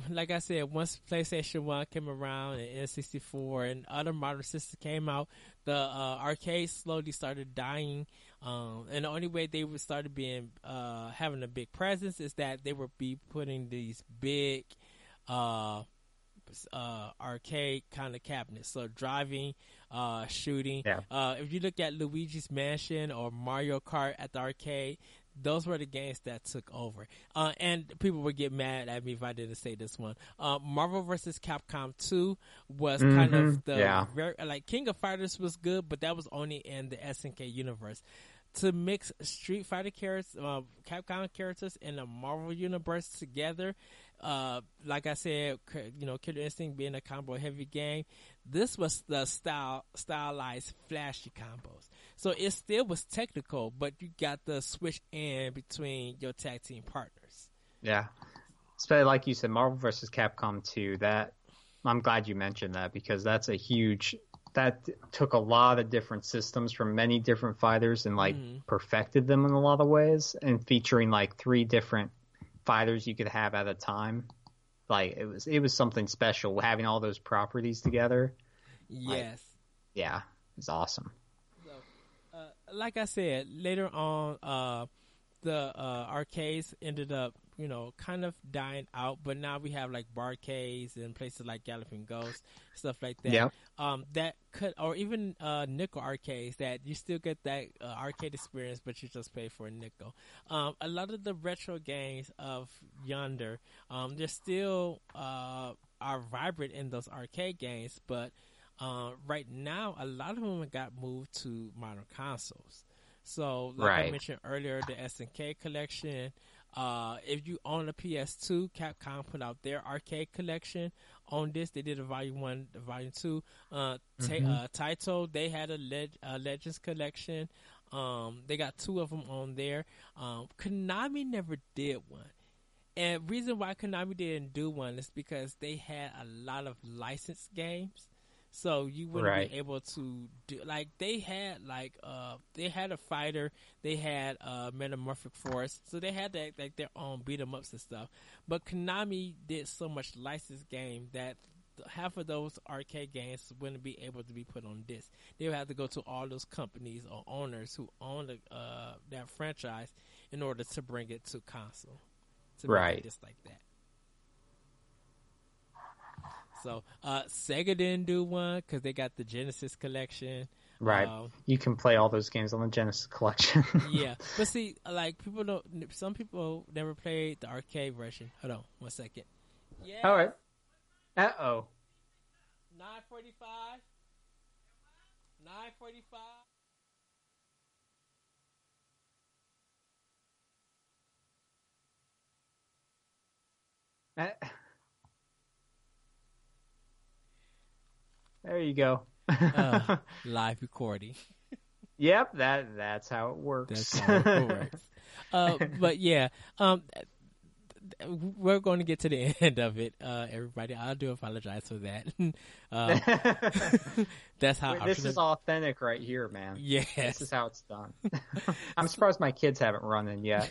like I said, once PlayStation One came around and N64 and other modern systems came out, the uh, arcades slowly started dying. Um, and the only way they would started being uh, having a big presence is that they would be putting these big uh, uh, arcade kind of cabinets. So driving, uh, shooting. Yeah. Uh, if you look at Luigi's Mansion or Mario Kart at the arcade, those were the games that took over. Uh, and people would get mad at me if I didn't say this one. Uh, Marvel vs. Capcom 2 was mm-hmm. kind of the yeah. very, like King of Fighters was good, but that was only in the SNK universe to mix Street Fighter characters, uh, Capcom characters, and the Marvel universe together uh, like I said, you know, Killer Instinct being a combo heavy game, this was the style stylized flashy combos. So it still was technical, but you got the switch in between your tag team partners. Yeah, especially like you said, Marvel versus Capcom 2. That I'm glad you mentioned that because that's a huge. That took a lot of different systems from many different fighters and like mm-hmm. perfected them in a lot of ways, and featuring like three different fighters you could have at a time. Like it was it was something special having all those properties together. Yes. Like, yeah, it's awesome. So, uh, like I said, later on, uh, the uh, arcades ended up you know, kind of dying out. But now we have like barcades and places like Galloping Ghost, stuff like that. Yeah. Um, that could, or even uh, nickel arcades that you still get that uh, arcade experience, but you just pay for a nickel. Um, a lot of the retro games of Yonder, um, they're still uh, are vibrant in those arcade games, but uh, right now a lot of them got moved to modern consoles. So, like right. I mentioned earlier, the SNK collection, uh, if you own a PS2, Capcom put out their arcade collection on this. They did a volume one, a volume two. Uh, mm-hmm. uh, Taito, they had a, leg- a Legends collection. Um, they got two of them on there. Um, Konami never did one. And reason why Konami didn't do one is because they had a lot of licensed games. So you wouldn't Right. be able to do like they had like uh they had a fighter, they had uh Metamorphic Force, so they had that like their own beat 'em ups and stuff. But Konami did so much licensed game that half of those arcade games wouldn't be able to be put on disc. They would have to go to all those companies or owners who own the, uh, that franchise in order to bring it to console. To Right. just like that. So uh, Sega didn't do one because they got the Genesis collection. Right. Um, you can play all those games on the Genesis collection. [LAUGHS] yeah, but see, like people don't. Some people never played the arcade version. Hold on, one second. Yeah. all right. Uh oh. Nine forty-five. Nine forty-five. Uh, There you go. Uh, [LAUGHS] live recording. yep, that that's how it works. That's how it [LAUGHS] works. Uh, but yeah, um, we're going to get to the [LAUGHS] end of it, uh, everybody. I do apologize for that. uh, that's how this is authentic right here, man. Yes. This is how it's done. I'm surprised my kids haven't run in yet.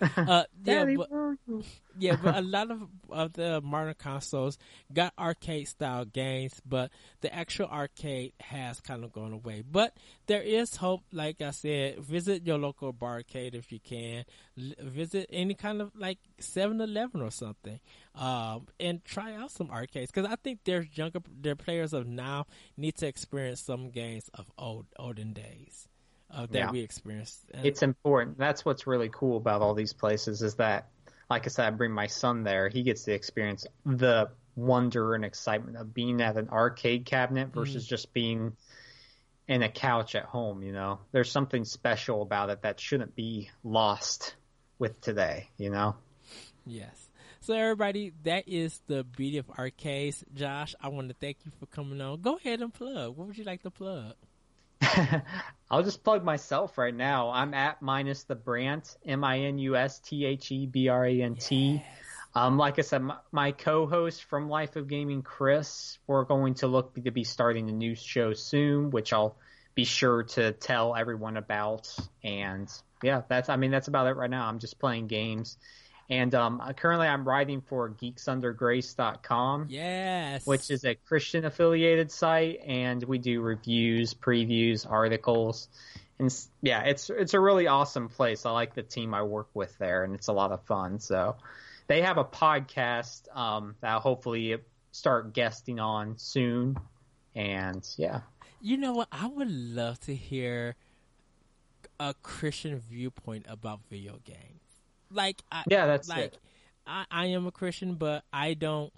Uh, yeah, Daddy, but, where are you? Yeah, but a [LAUGHS] lot of of the modern consoles got arcade style games, but the actual arcade has kind of gone away. But there is hope. Like I said, visit your local barcade if you can. L- visit any kind of like 7-Eleven or something, um, and try out some arcades because I think there's younger their players of now need to experience some games of old olden days. Uh, that Yeah. we experienced. And- It's important. That's what's really cool about all these places is that, like I said, I bring my son there. He gets to experience the wonder and excitement of being at an arcade cabinet mm. versus just being in a couch at home. You know, there's something special about it that shouldn't be lost with today. You know. Yes. So everybody, that is the beauty of arcades. Josh, I want to thank you for coming on. Go ahead and plug. What would you like to plug? [LAUGHS] I'll just plug myself right now. I'm at minus the Brant, M I N U S T H E B R A N T. Um, like I said, my, my co-host from Life of Gaming, Chris, we're going to look to be starting a new show soon, which I'll be sure to tell everyone about. And yeah, that's I mean that's about it right now. I'm just playing games, and um, currently I'm writing for GeeksUnderGrace.com Yes. which is a Christian affiliated site, and we do reviews, previews, articles, and yeah, it's it's a really awesome place. I like the team I work with there, and it's a lot of fun. So they have a podcast um, that I'll hopefully start guesting on soon, and yeah, You know what? I would love to hear a Christian viewpoint about video games. Like, I, yeah, that's like it. I, I am a Christian, but I don't.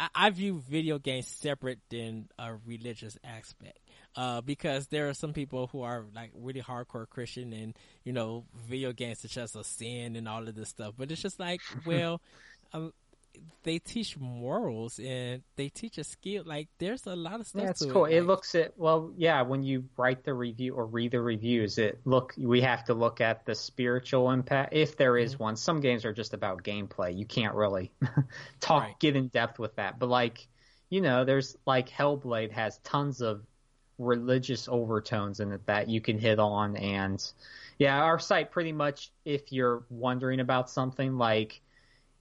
I, I view video games separate than a religious aspect, uh, because there are some people who are like really hardcore Christian, and you know, video games is just a sin and all of this stuff. But it's just like, [LAUGHS] well, um, they teach morals and they teach a skill. Like, there's a lot of stuff. Yeah, cool. It, It looks at well, yeah. When you write the review or read the reviews, it look we have to look at the spiritual impact if there is Mm-hmm. one. Some games are just about gameplay. You can't really [LAUGHS] talk Right. get in depth with that. But like, you know, there's like Hellblade has tons of religious overtones in it that you can hit on, and yeah, our site pretty much. If you're wondering about something like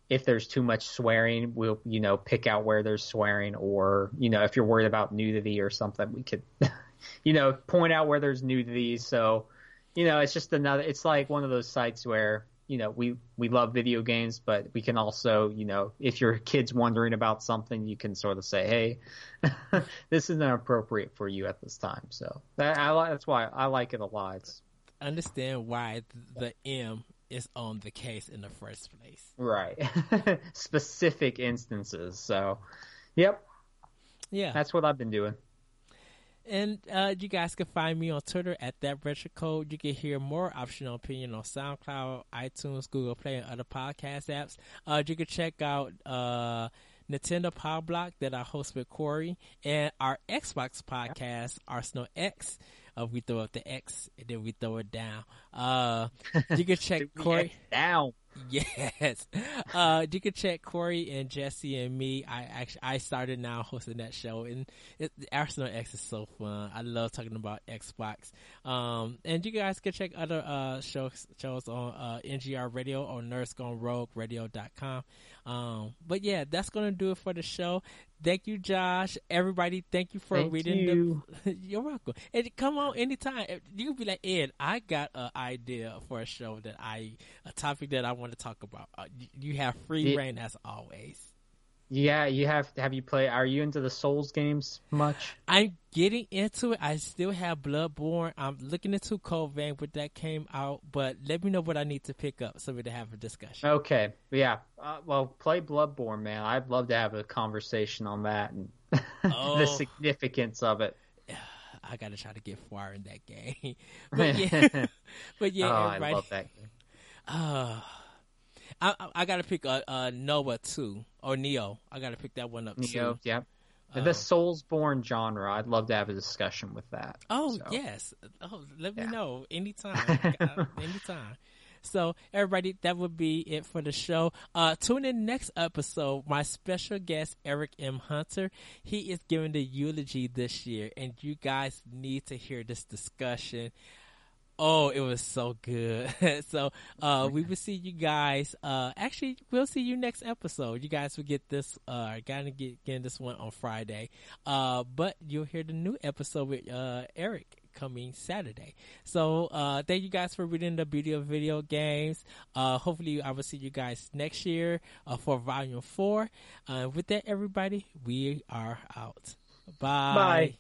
if there's too much swearing, we'll you know pick out where there's swearing, or you know if you're worried about nudity or something, we could [LAUGHS] you know point out where there's nudity. So you know it's just another. It's like one of those sites where you know we we love video games, but we can also you know if your kid's wondering about something, you can sort of say, hey, [LAUGHS] this isn't appropriate for you at this time. So that I that's why I like it a lot. It's, understand why the M is on the case in the first place. right, [LAUGHS] specific instances. So, yep, Yeah. that's what I've been doing. And uh, you guys can find me on Twitter at that retro code. You can hear more optional opinion on SoundCloud, iTunes, Google Play, and other podcast apps. Uh, you can check out uh, Nintendo Power Block that I host with Corey and our Xbox podcast, Arsenal X. Uh, we throw up the X and then we throw it down. Uh, you can [LAUGHS] check Corey. Down. Yes. Uh, you can check Corey and Jesse and me. I actually, I started now hosting that show and it, Arsenal X is so fun. I love talking about Xbox. Um, and you guys can check other, uh, shows, shows on, uh, NGR radio or nerdsgonerogueradio.com. Um, but yeah, that's going to do it for the show. Thank you, Josh. Everybody, thank you for Thank reading you. the. [LAUGHS] You're welcome. And come on anytime. You can be like Ed. I got an idea for a show that I, a topic that I want to talk about. Uh, you- have free reign as always. Yeah, you have have you play? Are you into the Souls games much? I'm getting into it. I still have Bloodborne. I'm looking into Code Vein, but that came out. But let me know what I need to pick up so we can have a discussion. Okay, yeah. Uh, well, play Bloodborne, man. I'd love to have a conversation on that and [LAUGHS] Oh. the significance of it. [SIGHS] I gotta try to get far in that game. [LAUGHS] but [LAUGHS] yeah, but yeah, oh, I love that game. Uh, [SIGHS] I, I I gotta pick uh, uh Noah too or Nioh. I gotta pick that one up Nioh, too. yeah. Uh, the Soulsborne genre. I'd love to have a discussion with that. Oh So, yes. Oh, let me Yeah. know anytime. [LAUGHS] Anytime. So everybody, that would be it for the show. Uh, tune in next episode. My special guest Eric M. Hunter. He is giving the eulogy this year, and you guys need to hear this discussion. Oh, it was so good. [LAUGHS] so, uh, we will see you guys. Uh, actually, we'll see you next episode. You guys will get this, uh, gotta get, getting this one on Friday. Uh, but you'll hear the new episode with, uh, Eric coming Saturday. So, uh, thank you guys for reading the beauty of video games. Uh, hopefully I will see you guys next year, uh, for volume four. Uh, with that, everybody, we are out. Bye. Bye.